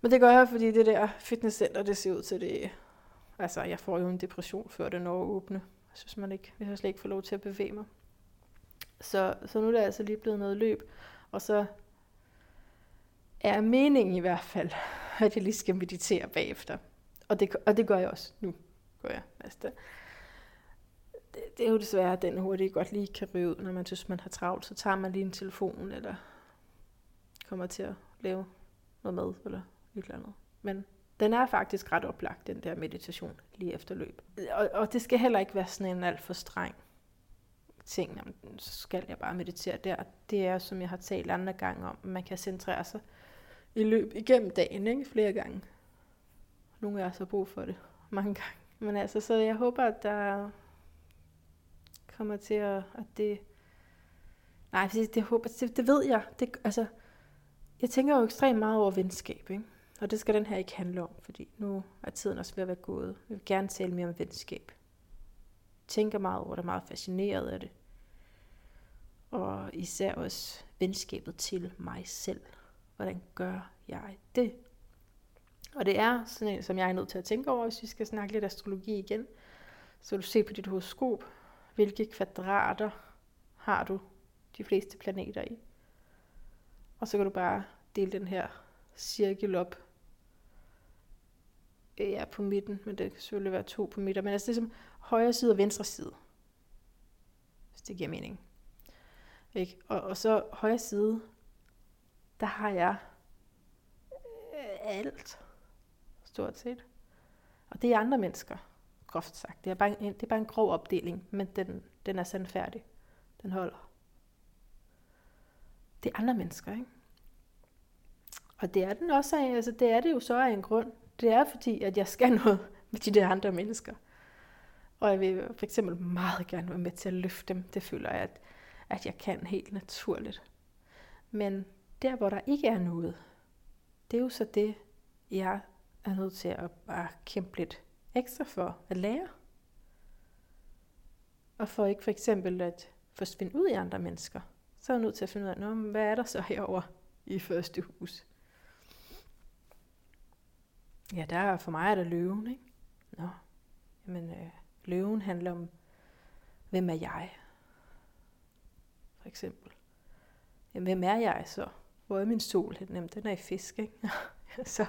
Men det gør jeg, fordi det der fitnesscenter, det ser ud til det... Altså, jeg får jo en depression, før det når at åbne. Jeg synes man ikke, jeg har slet ikke få lov til at bevæge mig. Så, så nu er det altså lige blevet noget løb. Og så er meningen i hvert fald, at jeg lige skal meditere bagefter. Og det, og det gør jeg også nu. Gør jeg. Altså, det, er jo desværre den hurtigt godt lige kan ryge ud, når man synes, man har travlt. Så tager man lige en telefon, eller kommer til at lave noget mad, eller et eller andet. Men den er faktisk ret oplagt, den der meditation, lige efter løb. Og, og det skal heller ikke være sådan en alt for streng ting, jamen, så skal jeg bare meditere der. Det er, som jeg har talt andre gange om, man kan centrere sig i løb igennem dagen, ikke? flere gange. Nogle af os har brug for det mange gange. Men altså, så jeg håber, at der kommer til at, at det... Nej, det, det, håber, det, det ved jeg. Det, altså, jeg tænker jo ekstremt meget over venskab, ikke? Og det skal den her ikke handle om, fordi nu er tiden også ved at være gået. Jeg vil gerne tale mere om venskab. Jeg tænker meget over det, er meget fascineret af det. Og især også venskabet til mig selv. Hvordan gør jeg det? Og det er sådan en, som jeg er nødt til at tænke over, hvis vi skal snakke lidt astrologi igen. Så vil du se på dit horoskop, hvilke kvadrater har du de fleste planeter i. Og så kan du bare dele den her cirkel op. Øh, ja, på midten, men det kan selvfølgelig være to på midten. Men altså det er som højre side og venstre side. Hvis det giver mening. Ikke? Og, og så højre side, der har jeg øh, alt. Stort set. Og det er andre mennesker, groft sagt. Det er bare en, det er bare en grov opdeling, men den, den er sandfærdig. Den holder. Det er andre mennesker, ikke? Og det er den også af, altså det er det jo så af en grund. Det er fordi, at jeg skal noget med de der andre mennesker. Og jeg vil for eksempel meget gerne være med til at løfte dem. Det føler jeg, at, at jeg kan helt naturligt. Men der, hvor der ikke er noget, det er jo så det, jeg er nødt til at bare kæmpe lidt ekstra for at lære. Og for ikke for eksempel at forsvinde ud i andre mennesker, så er jeg nødt til at finde ud af, hvad er der så herover i første hus? Ja, der er for mig er der løven, ikke? Nå, jamen øh, løven handler om, hvem er jeg? For eksempel. Jamen, hvem er jeg så? Hvor er min sol? Jamen, den er i fisk, ikke? så,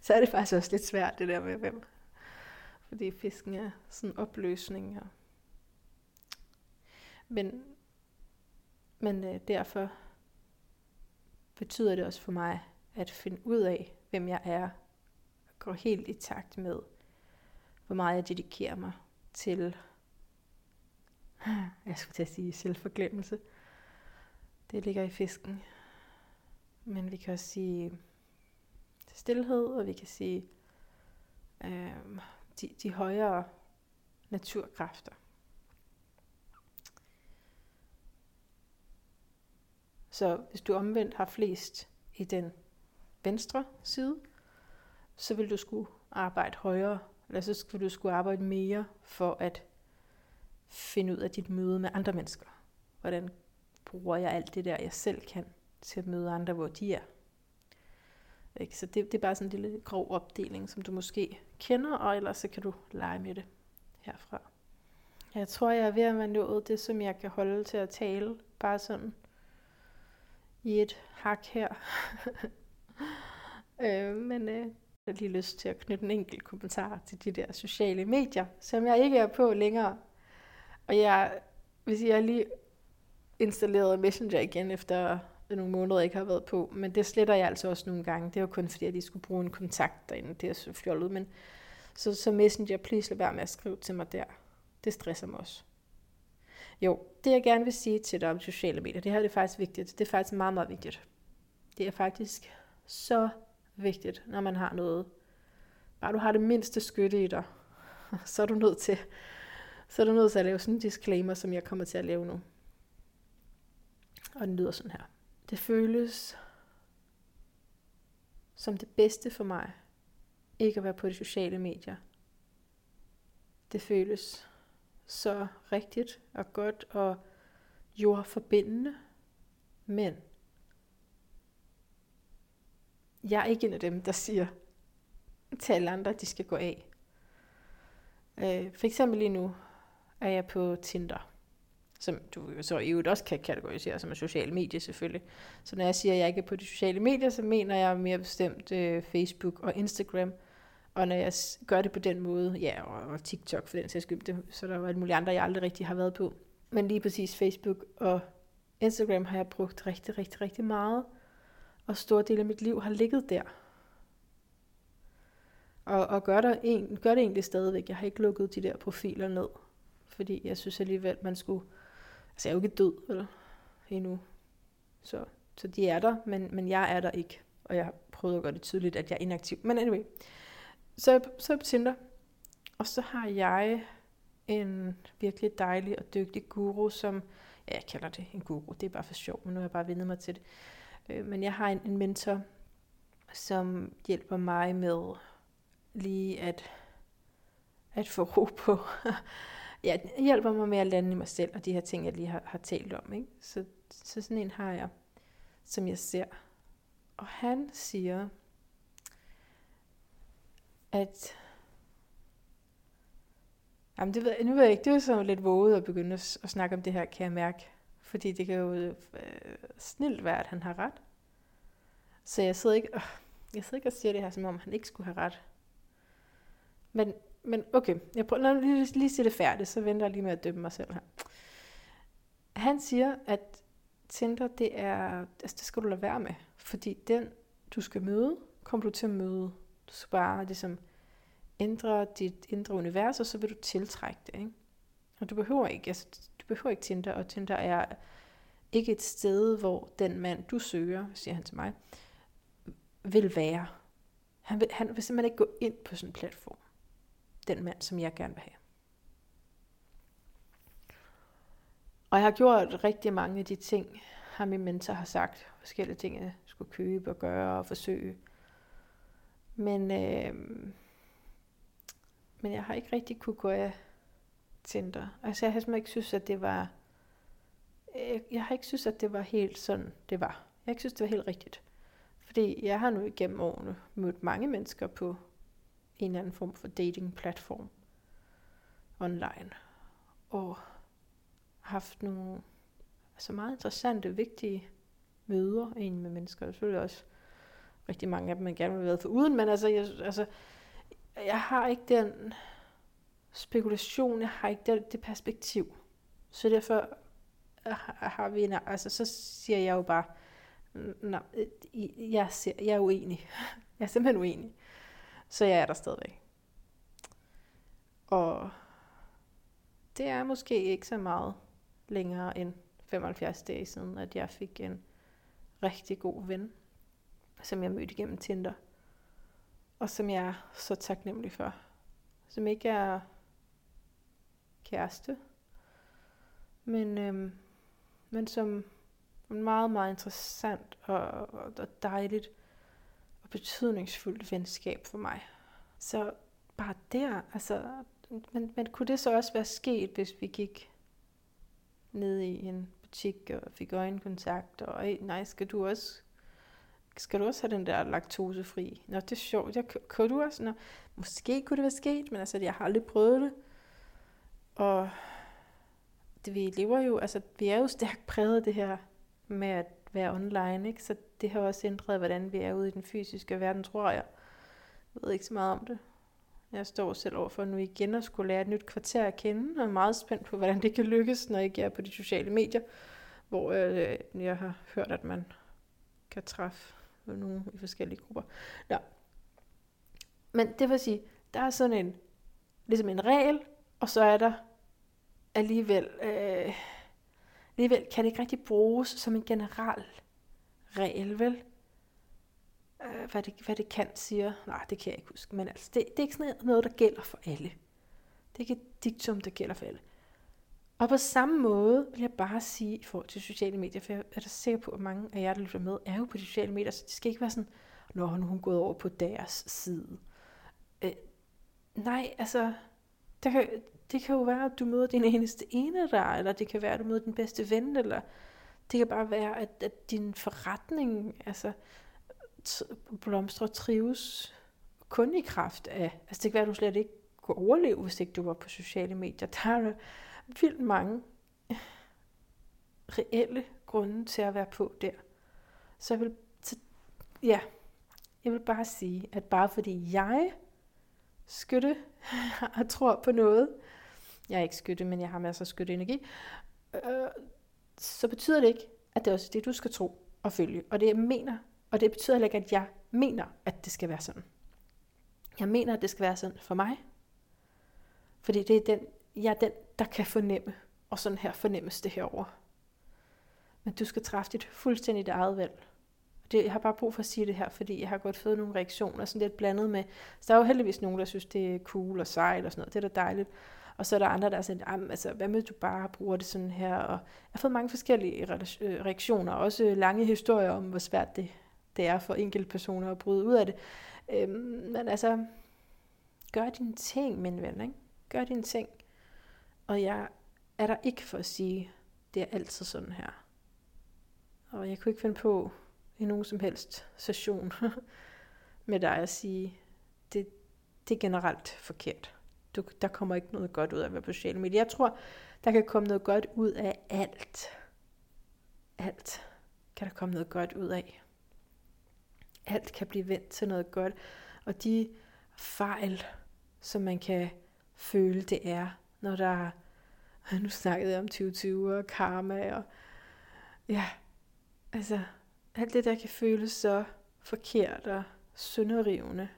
så er det faktisk også lidt svært, det der med hvem. Fordi fisken er sådan en opløsning. Og men men øh, derfor betyder det også for mig at finde ud af, hvem jeg er, gå helt i takt med, hvor meget jeg dedikerer mig til, jeg skulle til at sige selvforglemmelse. Det ligger i fisken. Men vi kan også sige stillhed, og vi kan sige øh, de, de højere naturkræfter. Så hvis du omvendt har flest i den venstre side, så vil du skulle arbejde højere, eller så skulle du skulle arbejde mere for at finde ud af dit møde med andre mennesker. Hvordan bruger jeg alt det der, jeg selv kan, til at møde andre, hvor de er. Ikke? Så det, det er bare sådan en lille grov opdeling, som du måske kender, og ellers så kan du lege med det herfra. Jeg tror, jeg er ved at være nået det, som jeg kan holde til at tale, bare sådan i et hak her. øh, men øh, jeg har lige lyst til at knytte en enkelt kommentar til de der sociale medier, som jeg ikke er på længere. Og jeg, hvis jeg lige installeret Messenger igen efter nogle måneder, ikke har været på, men det sletter jeg altså også nogle gange. Det var kun fordi, at de skulle bruge en kontakt derinde. Det er så fjollet, men så, så Messenger, please lad være med at skrive til mig der. Det stresser mig også. Jo, det jeg gerne vil sige til dig om sociale medier, det her det er faktisk vigtigt. Det er faktisk meget, meget vigtigt. Det er faktisk så vigtigt, når man har noget. Bare du har det mindste skytte i dig, så er du nødt til, så er du nødt til at lave sådan en disclaimer, som jeg kommer til at lave nu. Og den lyder sådan her. Det føles som det bedste for mig, ikke at være på de sociale medier. Det føles så rigtigt og godt og jordforbindende. Men jeg er ikke en af dem, der siger til alle andre, at de skal gå af. Øh, for eksempel lige nu er jeg på Tinder, som du så i øvrigt også kan kategorisere som sociale medier selvfølgelig. Så når jeg siger, at jeg ikke er på de sociale medier, så mener jeg mere bestemt øh, Facebook og Instagram. Og når jeg gør det på den måde, ja, og, og TikTok for den sags skyld, det, så der var alle mulige andre, jeg aldrig rigtig har været på. Men lige præcis Facebook og Instagram har jeg brugt rigtig, rigtig, rigtig meget. Og store dele af mit liv har ligget der. Og, og gør, der en, gør det egentlig stadigvæk. Jeg har ikke lukket de der profiler ned. Fordi jeg synes alligevel, man skulle... Altså jeg er jo ikke død, eller endnu. Så, så de er der, men, men jeg er der ikke. Og jeg har prøvet at gøre det tydeligt, at jeg er inaktiv. Men anyway. Så, så er jeg på Tinder. Og så har jeg en virkelig dejlig og dygtig guru, som... Ja, jeg kalder det en guru. Det er bare for sjov, men nu har jeg bare vendet mig til det. Øh, men jeg har en, en mentor, som hjælper mig med lige at, at få ro på. ja, hjælper mig med at lande i mig selv, og de her ting, jeg lige har, har talt om. Ikke? Så, så sådan en har jeg, som jeg ser. Og han siger, at Jamen, det ved jeg, nu ved jeg ikke, det er så lidt våget at begynde at, at snakke om det her, kan jeg mærke. Fordi det kan jo øh, snilt være, at han har ret. Så jeg sidder ikke, øh, jeg sidder ikke og siger det her, som om han ikke skulle have ret. Men, men okay, jeg prøver lad lige, lige sige det færdigt, så venter jeg lige med at dømme mig selv her. Han siger, at Tinder, det er, altså det skal du lade være med, fordi den, du skal møde, kommer du til at møde. Du skal bare ligesom ændre dit indre univers, og så vil du tiltrække det, ikke? Og du behøver ikke, altså, du behøver ikke Tinder, og Tinder er ikke et sted, hvor den mand, du søger, siger han til mig, vil være. Han vil, han vil simpelthen ikke gå ind på sådan en platform den mand, som jeg gerne vil have. Og jeg har gjort rigtig mange af de ting, har min mentor har sagt. Forskellige ting, jeg skulle købe og gøre og forsøge. Men, øh, men jeg har ikke rigtig kunne gå af Tinder. Altså jeg har simpelthen ikke synes, at det var... Øh, jeg har ikke synes, at det var helt sådan, det var. Jeg har ikke synes, det var helt rigtigt. Fordi jeg har nu igennem årene mødt mange mennesker på en eller anden form for dating-platform online. Og haft nogle altså meget interessante, vigtige møder egentlig med mennesker. Selvfølgelig også rigtig mange af dem, man gerne vil have været for uden, men altså jeg, altså, jeg har ikke den spekulation, jeg har ikke det, det perspektiv. Så derfor har vi en, altså så siger jeg jo bare, nej, jeg, ser, jeg er uenig. Jeg er simpelthen uenig. Så jeg er der stadigvæk. Og det er måske ikke så meget længere end 75 dage siden, at jeg fik en rigtig god ven, som jeg mødte gennem Tinder. Og som jeg er så taknemmelig for. Som ikke er kæreste, men, øhm, men som en meget, meget interessant og, og, dejligt betydningsfuldt venskab for mig. Så bare der, altså, men, men kunne det så også være sket, hvis vi gik ned i en butik og fik øjenkontakt, og nej, skal du også skal du også have den der laktosefri? Nå, det er sjovt. Jeg, kan du også? Nå, måske kunne det være sket, men altså, jeg har aldrig prøvet det. Og det, vi lever jo, altså, vi er jo stærkt præget det her med at være online, ikke? Så det har også ændret, hvordan vi er ude i den fysiske verden, tror jeg. Jeg ved ikke så meget om det. Jeg står selv overfor nu igen og skulle lære et nyt kvarter at kende, og er meget spændt på, hvordan det kan lykkes, når jeg er på de sociale medier, hvor øh, jeg har hørt, at man kan træffe nogen i forskellige grupper. Nå. Men det vil sige, der er sådan en, ligesom en regel, og så er der alligevel, øh, alligevel kan det ikke rigtig bruges som en general regel, vel? Øh, hvad, det, hvad det kan, siger. Nej, det kan jeg ikke huske. Men altså, det, det er ikke sådan noget, der gælder for alle. Det er ikke et diktum, der gælder for alle. Og på samme måde vil jeg bare sige i forhold til sociale medier, for jeg er da sikker på, at mange af jer, der lytter med, er jo på de sociale medier, så det skal ikke være sådan, når hun hun gået over på deres side. Øh, nej, altså, der kan, det kan jo være, at du møder din eneste ene der, eller det kan være, at du møder din bedste ven, eller det kan bare være, at, at din forretning, altså, blomstrer trives kun i kraft af, altså det kan være, at du slet ikke kunne overleve, hvis ikke du var på sociale medier. Der er vildt mange reelle grunde til at være på der. Så jeg vil, så, ja, jeg vil bare sige, at bare fordi jeg skytte og tror på noget, jeg er ikke skytte, men jeg har masser af skytte energi, øh, så betyder det ikke, at det er også det, du skal tro og følge. Og det jeg mener, og det betyder heller ikke, at jeg mener, at det skal være sådan. Jeg mener, at det skal være sådan for mig. Fordi det er den, jeg er den, der kan fornemme, og sådan her fornemmes det herover. Men du skal træffe dit fuldstændigt eget valg. Det, jeg har bare brug for at sige det her, fordi jeg har godt fået nogle reaktioner, sådan lidt blandet med. Så der er jo heldigvis nogen, der synes, det er cool og sejt og sådan noget. Det er da dejligt. Og så er der andre, der er sådan, altså, hvad med du bare bruger det sådan her? Og jeg har fået mange forskellige øh, reaktioner, også lange historier om, hvor svært det, det er for enkelte personer at bryde ud af det. Øhm, men altså, gør dine ting, min ven. Ikke? Gør dine ting. Og jeg er der ikke for at sige, det er altid sådan her. Og jeg kunne ikke finde på i nogen som helst session med dig at sige, det, det er generelt forkert. Du, der kommer ikke noget godt ud af at være på sociale medier. Jeg tror, der kan komme noget godt ud af alt. Alt kan der komme noget godt ud af. Alt kan blive vendt til noget godt. Og de fejl, som man kan føle, det er, når der nu snakkede jeg om 2020 og karma og ja, altså alt det, der kan føles så forkert og sønderrivende,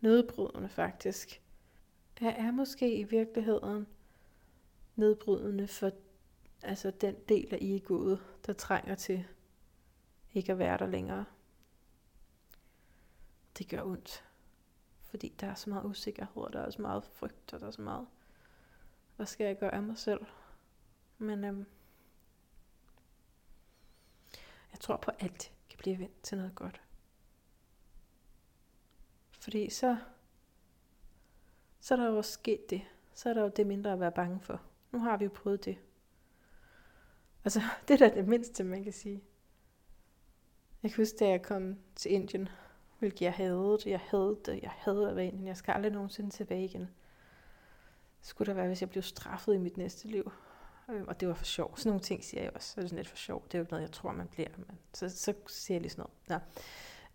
nedbrydende faktisk, er, er måske i virkeligheden nedbrydende for altså den del af egoet, der trænger til ikke at være der længere. Det gør ondt, fordi der er så meget usikkerhed, og der er så meget frygt, og der er så meget, hvad skal jeg gøre af mig selv? Men øhm, jeg tror på, at alt kan blive vendt til noget godt. Fordi så, så er der jo sket det. Så er der jo det mindre at være bange for. Nu har vi jo prøvet det. Altså, det er da det mindste, man kan sige. Jeg kan huske, da jeg kom til Indien, hvilket jeg havde. Jeg havde det. Jeg havde at være Indien. Jeg skal aldrig nogensinde tilbage igen. Skulle der være, hvis jeg blev straffet i mit næste liv. Øh, og det var for sjov. Sådan nogle ting siger jeg også. Så er det sådan lidt for sjov. Det er jo ikke noget, jeg tror, man bliver. Men så, så siger jeg lige sådan noget.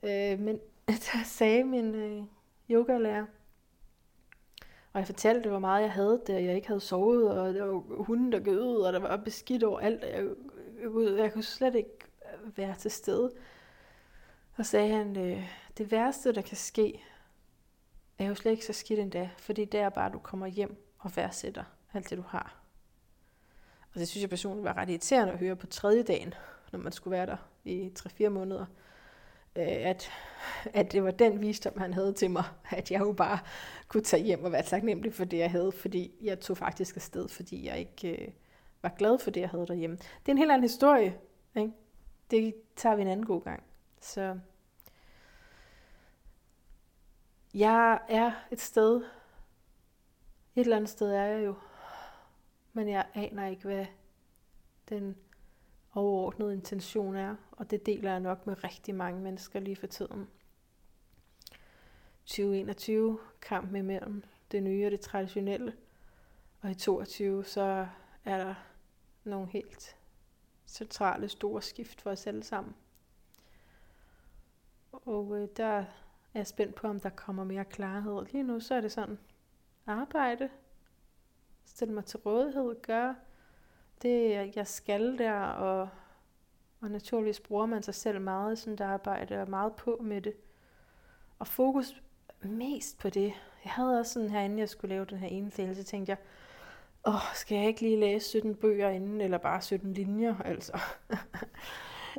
Nå. Øh, men der sagde min øh, yogalærer, og jeg fortalte, hvor meget jeg havde det, og jeg ikke havde sovet, og der var hunden, der gød, og der var beskidt over alt. Jeg, jeg, jeg kunne slet ikke være til stede. Og sagde han, øh, det værste, der kan ske, er jo slet ikke så skidt endda, fordi det er bare, at du kommer hjem og værdsætter alt det, du har. Og det synes jeg personligt var ret irriterende at høre på tredje dagen, når man skulle være der i 3-4 måneder. Øh, at, at det var den visdom, han havde til mig, at jeg jo bare kunne tage hjem og være taknemmelig for det, jeg havde, fordi jeg tog faktisk afsted, fordi jeg ikke øh, var glad for det, jeg havde derhjemme. Det er en helt anden historie. Ikke? Det tager vi en anden god gang. Så jeg er et sted, et eller andet sted er jeg jo, men jeg aner ikke, hvad den overordnede intention er, og det deler jeg nok med rigtig mange mennesker lige for tiden. 2021 kamp imellem mellem det nye og det traditionelle, og i 22 så er der nogle helt centrale store skift for os alle sammen. Og øh, der er jeg spændt på, om der kommer mere klarhed. Lige nu så er det sådan, arbejde, stille mig til rådighed, gøre det, jeg skal der, og, og naturligvis bruger man sig selv meget i sådan et arbejde, og meget på med det. Og fokus mest på det. Jeg havde også sådan her, inden jeg skulle lave den her ene fælde, så tænkte jeg, åh, skal jeg ikke lige læse 17 bøger inden, eller bare 17 linjer, altså,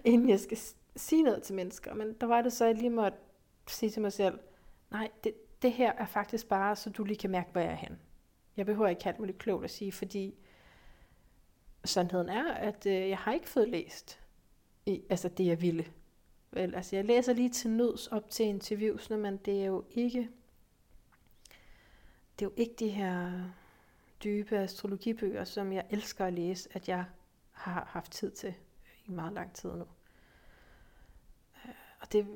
inden jeg skal sige noget til mennesker. Men der var det så, at jeg lige måtte sige til mig selv, nej, det, det her er faktisk bare, så du lige kan mærke, hvor jeg er hen. Jeg behøver ikke alt muligt klogt at sige, fordi sandheden er, at øh, jeg har ikke fået læst i, altså det, jeg ville. Vel, altså jeg læser lige til nøds op til interviewsene, men det er jo ikke, det er jo ikke de her dybe astrologibøger, som jeg elsker at læse, at jeg har haft tid til i meget lang tid nu. Øh, og det,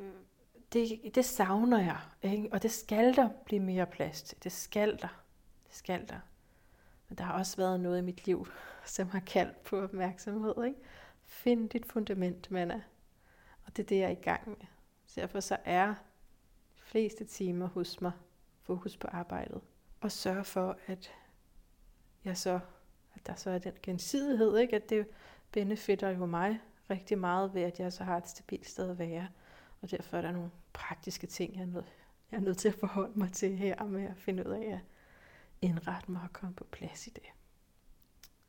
det, det savner jeg, ikke? og det skal der blive mere plads til. Det skal der. Det skal der. Men der har også været noget i mit liv, som har kaldt på opmærksomhed. Ikke? Find dit fundament, Manna. Og det er det, jeg er i gang med. Så derfor så er de fleste timer hos mig fokus på arbejdet. Og sørge for, at jeg så, at der så er den gensidighed, ikke? at det benefitter jo mig rigtig meget ved, at jeg så har et stabilt sted at være. Og derfor er der nogle praktiske ting, jeg er nødt, jeg er nødt til at forholde mig til her med at finde ud af at indrette mig og komme på plads i det.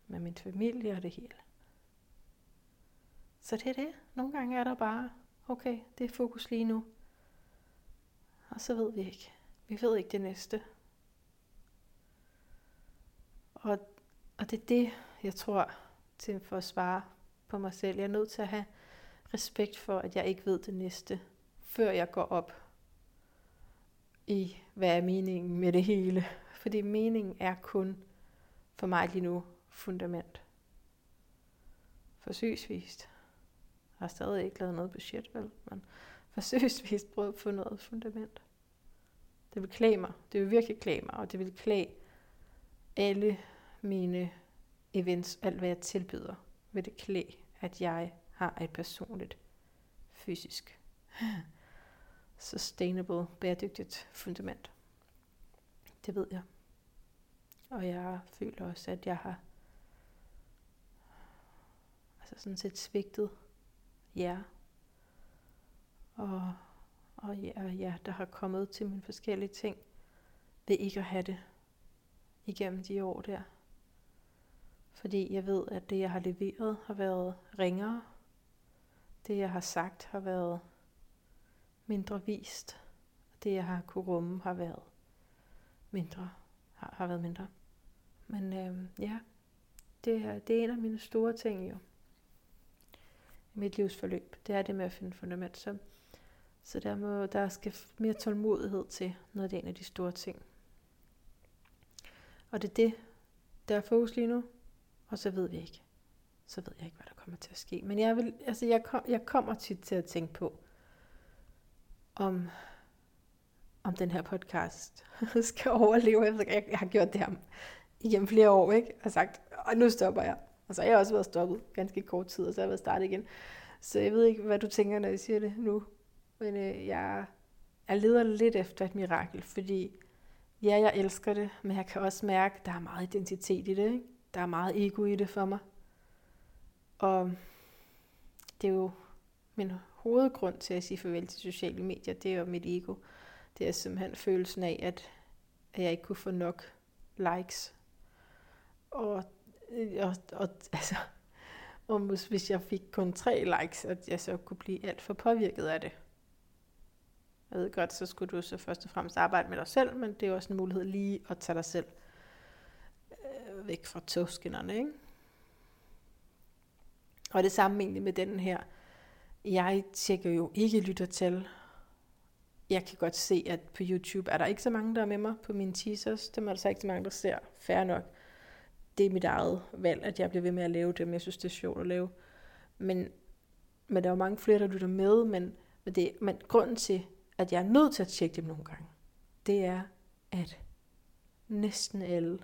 Med min familie og det hele. Så det er det. Nogle gange er der bare, okay, det er fokus lige nu. Og så ved vi ikke. Vi ved ikke det næste. Og, og det er det, jeg tror, til for at svare på mig selv. Jeg er nødt til at have respekt for, at jeg ikke ved det næste, før jeg går op i, hvad er meningen med det hele. Fordi meningen er kun for mig lige nu fundament. Forsøgsvist. Jeg har stadig ikke lavet noget budget, vel? Men forsøgsvis prøvet at få noget fundament. Det vil klæde mig. Det vil virkelig klæde mig, og det vil klæde alle mine events, alt hvad jeg tilbyder, vil det klæde, at jeg har et personligt, fysisk, sustainable, bæredygtigt fundament. Det ved jeg. Og jeg føler også, at jeg har altså sådan set svigtet jer. Og, og ja, ja, der har kommet til mine forskellige ting ved ikke at have det igennem de år der. Fordi jeg ved, at det jeg har leveret har været ringere. Det jeg har sagt har været mindre vist. Og Det jeg har kunne rumme har været mindre. Har, har været mindre. Men øh, ja, det er, det er en af mine store ting jo. I mit livsforløb. Det er det med at finde fundament. Så, så der, må, der skal mere tålmodighed til, når det er en af de store ting. Og det er det, der er fokus lige nu. Og så ved vi ikke. Så ved jeg ikke, hvad der kommer til at ske. Men jeg, vil, altså jeg, kom, jeg kommer tit til at tænke på, om, om den her podcast skal overleve. Jeg, jeg, jeg har gjort det her igennem flere år, ikke? Og sagt, og nu stopper jeg. Og så har jeg også været stoppet ganske kort tid, og så har jeg været startet igen. Så jeg ved ikke, hvad du tænker, når jeg siger det nu. Men øh, jeg, jeg leder lidt efter et mirakel, fordi ja, jeg elsker det, men jeg kan også mærke, at der er meget identitet i det. Ikke? Der er meget ego i det for mig. Og det er jo min hovedgrund til at sige farvel til sociale medier, det er jo mit ego. Det er simpelthen følelsen af, at, at jeg ikke kunne få nok likes. Og, Øh, og, og altså, og hvis jeg fik kun tre likes, at jeg så kunne blive alt for påvirket af det. Jeg ved godt, så skulle du så først og fremmest arbejde med dig selv, men det er også en mulighed lige at tage dig selv øh, væk fra togskinnerne, ikke? Og det samme egentlig med den her. Jeg tjekker jo ikke lytter til. Jeg kan godt se, at på YouTube er der ikke så mange, der er med mig på mine teasers. Dem er der så ikke så mange, der ser. Færre nok. Det er mit eget valg, at jeg bliver ved med at lave dem. Jeg synes, det er sjovt at lave. Men, men der er jo mange flere, der lytter med. Men, men, det, men grunden til, at jeg er nødt til at tjekke dem nogle gange, det er, at næsten alle,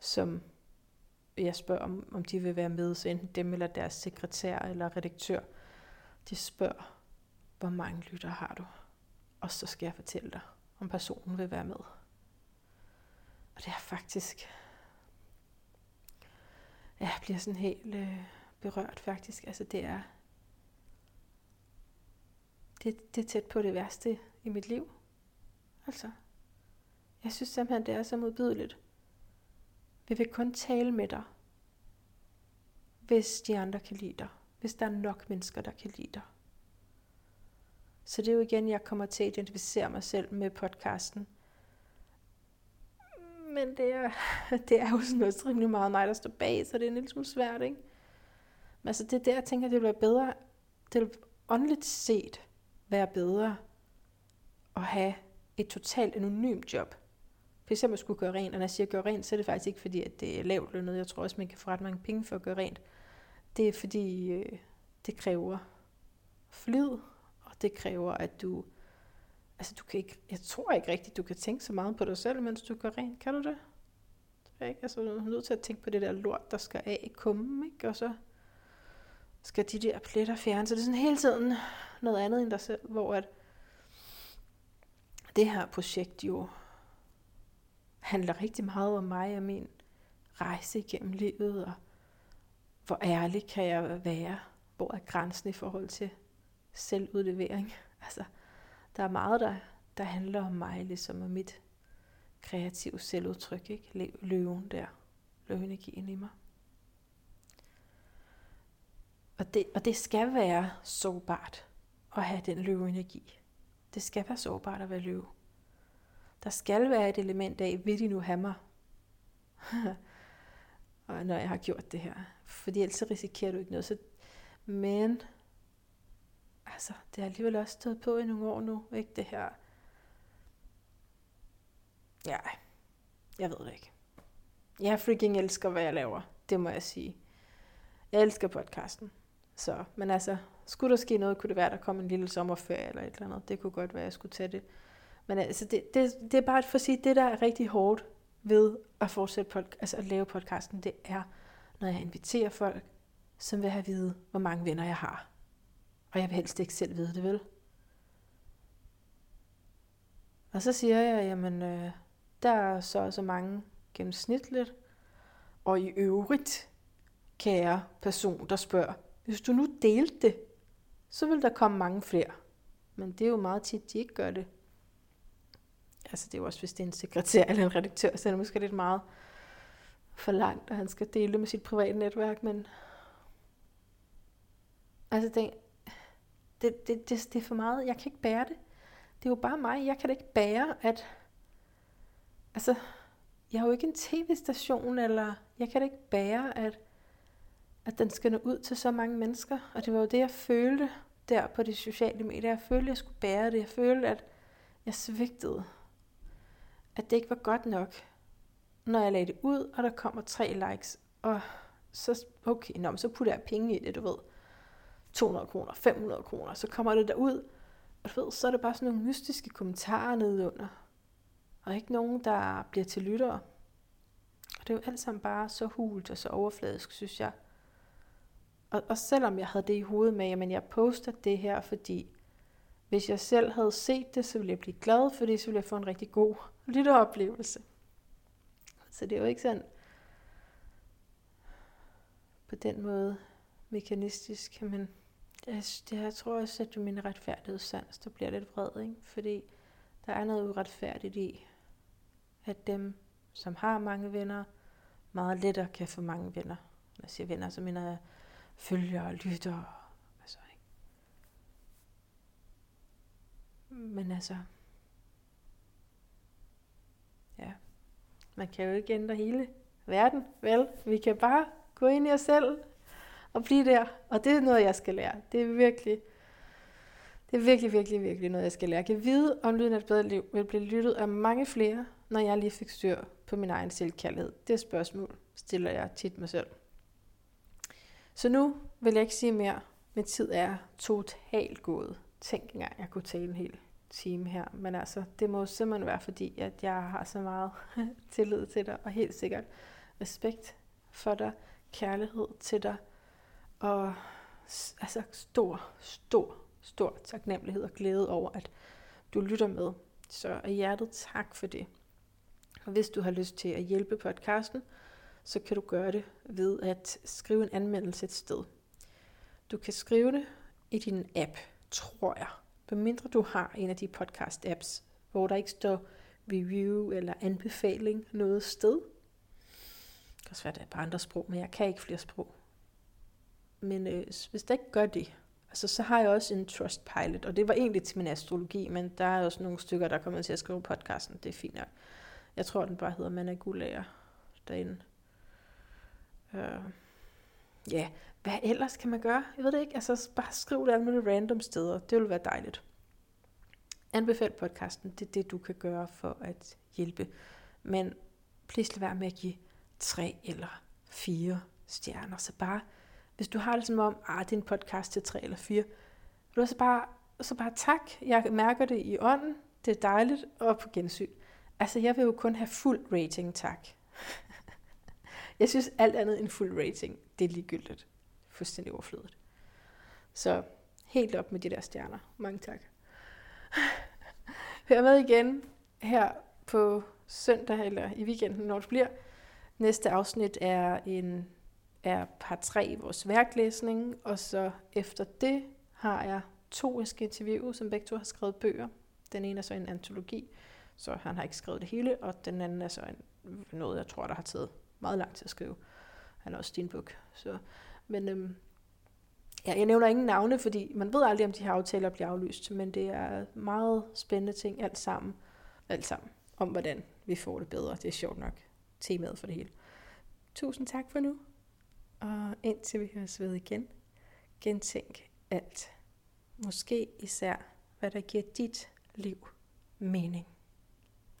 som jeg spørger, om, om de vil være med, så enten dem eller deres sekretær eller redaktør, de spørger, hvor mange lytter har du? Og så skal jeg fortælle dig, om personen vil være med. Og det er faktisk, jeg bliver sådan helt øh, berørt faktisk. Altså det er, det, det er tæt på det værste i mit liv. Altså, jeg synes simpelthen, det er så modbydeligt. Vi vil kun tale med dig, hvis de andre kan lide dig. Hvis der er nok mennesker, der kan lide dig. Så det er jo igen, jeg kommer til at identificere mig selv med podcasten. Men det er, det er jo sådan noget rimelig meget mig, der står bag, så det er en lille smule svært, ikke? Men altså det er der, jeg tænker, det vil være bedre, det vil åndeligt set være bedre at have et totalt anonymt job. For eksempel skulle gøre rent, og når jeg siger gøre rent, så er det faktisk ikke fordi, at det er lavt lønnet. Jeg tror også, man kan få ret mange penge for at gøre rent. Det er fordi, øh, det kræver flid, Og det kræver, at du, altså du kan ikke, jeg tror ikke rigtigt, du kan tænke så meget på dig selv, mens du går rent. Kan du det? det er ikke? Altså, du er nødt til at tænke på det der lort, der skal af i kummen, ikke? Og så skal de der pletter fjerne. Så det er sådan hele tiden noget andet end dig selv, hvor at det her projekt jo handler rigtig meget om mig og min rejse igennem livet, og hvor ærlig kan jeg være, hvor er grænsen i forhold til selvudlevering. Altså, der er meget, der, der handler om mig, ligesom om mit kreative selvudtryk, ikke? Løven der, løvenergien i mig. Og det, og det skal være sårbart at have den løveenergi. Det skal være sårbart at være løve. Der skal være et element af, vil de nu have mig? og når jeg har gjort det her. Fordi ellers risikerer du ikke noget. Så, men altså, det har alligevel også stået på i nogle år nu, ikke det her. Ja, jeg ved det ikke. Jeg freaking elsker, hvad jeg laver. Det må jeg sige. Jeg elsker podcasten. Så, men altså, skulle der ske noget, kunne det være, der kom en lille sommerferie eller et eller andet. Det kunne godt være, at jeg skulle tage det. Men altså, det, det, det er bare for at sige, det der er rigtig hårdt ved at fortsætte pod, altså at lave podcasten, det er, når jeg inviterer folk, som vil have at vide, hvor mange venner jeg har. Og jeg vil helst ikke selv vide det, vel? Og så siger jeg, jamen, øh, der er så så mange gennemsnitligt. Og i øvrigt, kære person, der spørger, hvis du nu delte det, så vil der komme mange flere. Men det er jo meget tit, de ikke gør det. Altså det er jo også, hvis det er en sekretær eller en redaktør, så er det måske lidt meget for langt, at han skal dele med sit private netværk, men altså det, det, det, det, det er for meget. Jeg kan ikke bære det. Det er jo bare mig. Jeg kan da ikke bære, at altså, jeg har jo ikke en tv-station, eller jeg kan da ikke bære, at at den skal nå ud til så mange mennesker. Og det var jo det, jeg følte der på de sociale medier. Jeg følte, jeg skulle bære det. Jeg følte, at jeg svigtede. At det ikke var godt nok, når jeg lagde det ud, og der kommer tre likes. Og så, okay, nå, så putter jeg penge i det, du ved. 200 kroner, 500 kroner, så kommer det der ud, og du ved, så er det bare sådan nogle mystiske kommentarer nede under. Og ikke nogen, der bliver til lyttere. Og det er jo alt sammen bare så hult og så overfladisk, synes jeg. Og, og selvom jeg havde det i hovedet med, at jeg poster det her, fordi hvis jeg selv havde set det, så ville jeg blive glad, fordi så ville jeg få en rigtig god lytteoplevelse. Så det er jo ikke sådan på den måde mekanistisk, men jeg, det jeg tror også, at min retfærdighedssans, der bliver lidt vred, ikke? fordi der er noget uretfærdigt i, at dem, som har mange venner, meget lettere kan få mange venner. Når jeg siger venner, så mener jeg følger og lytter. Altså, ikke? Men altså, ja, man kan jo ikke ændre hele verden, vel? Vi kan bare gå ind i os selv og blive der. Og det er noget, jeg skal lære. Det er virkelig, det er virkelig, virkelig, virkelig noget, jeg skal lære. Jeg kan vide, om Lyden af et bedre liv vil blive lyttet af mange flere, når jeg lige fik styr på min egen selvkærlighed. Det spørgsmål stiller jeg tit mig selv. Så nu vil jeg ikke sige mere. Min tid er totalt gået. Tænk engang, jeg kunne tale en hel time her. Men altså, det må simpelthen være fordi, at jeg har så meget tillid til dig, og helt sikkert respekt for dig, kærlighed til dig, og altså stor, stor, stor taknemmelighed og glæde over, at du lytter med. Så af hjertet tak for det. Og hvis du har lyst til at hjælpe podcasten, så kan du gøre det ved at skrive en anmeldelse et sted. Du kan skrive det i din app, tror jeg. Medmindre du har en af de podcast-apps, hvor der ikke står review eller anbefaling noget sted. Det kan også være, at det er på andre sprog, men jeg kan ikke flere sprog. Men øh, hvis det ikke gør det, altså, så har jeg også en Trustpilot, og det var egentlig til min astrologi, men der er også nogle stykker, der kommer til at skrive podcasten. Det er fint nok. Jeg tror, den bare hedder Managulager derinde. Øh, ja, hvad ellers kan man gøre? Jeg ved det ikke. Altså bare skriv det alle mulige random steder. Det vil være dejligt. Anbefal podcasten. Det er det, du kan gøre for at hjælpe. Men please lad være med at give tre eller fire stjerner. Så bare, hvis du har det som om, ah, det er en podcast til tre eller fire, vil du så bare så bare tak. Jeg mærker det i ånden. Det er dejligt. Og på gensyn. Altså, jeg vil jo kun have fuld rating, tak. jeg synes, alt andet end fuld rating, det er ligegyldigt. Fuldstændig overflødigt. Så helt op med de der stjerner. Mange tak. Hør med igen her på søndag eller i weekenden, når det bliver. Næste afsnit er en er par 3 i vores værklæsning, og så efter det har jeg to, jeg skal interviewe, som begge to har skrevet bøger. Den ene er så en antologi, så han har ikke skrevet det hele, og den anden er så en, noget, jeg tror, der har taget meget lang tid at skrive. Han er også din bog. Så, men øhm, ja, jeg nævner ingen navne, fordi man ved aldrig, om de her aftaler bliver aflyst, men det er meget spændende ting alt sammen. Alt sammen. Om hvordan vi får det bedre. Det er sjovt nok temaet for det hele. Tusind tak for nu. Og indtil vi høres ved igen, gentænk alt. Måske især, hvad der giver dit liv mening.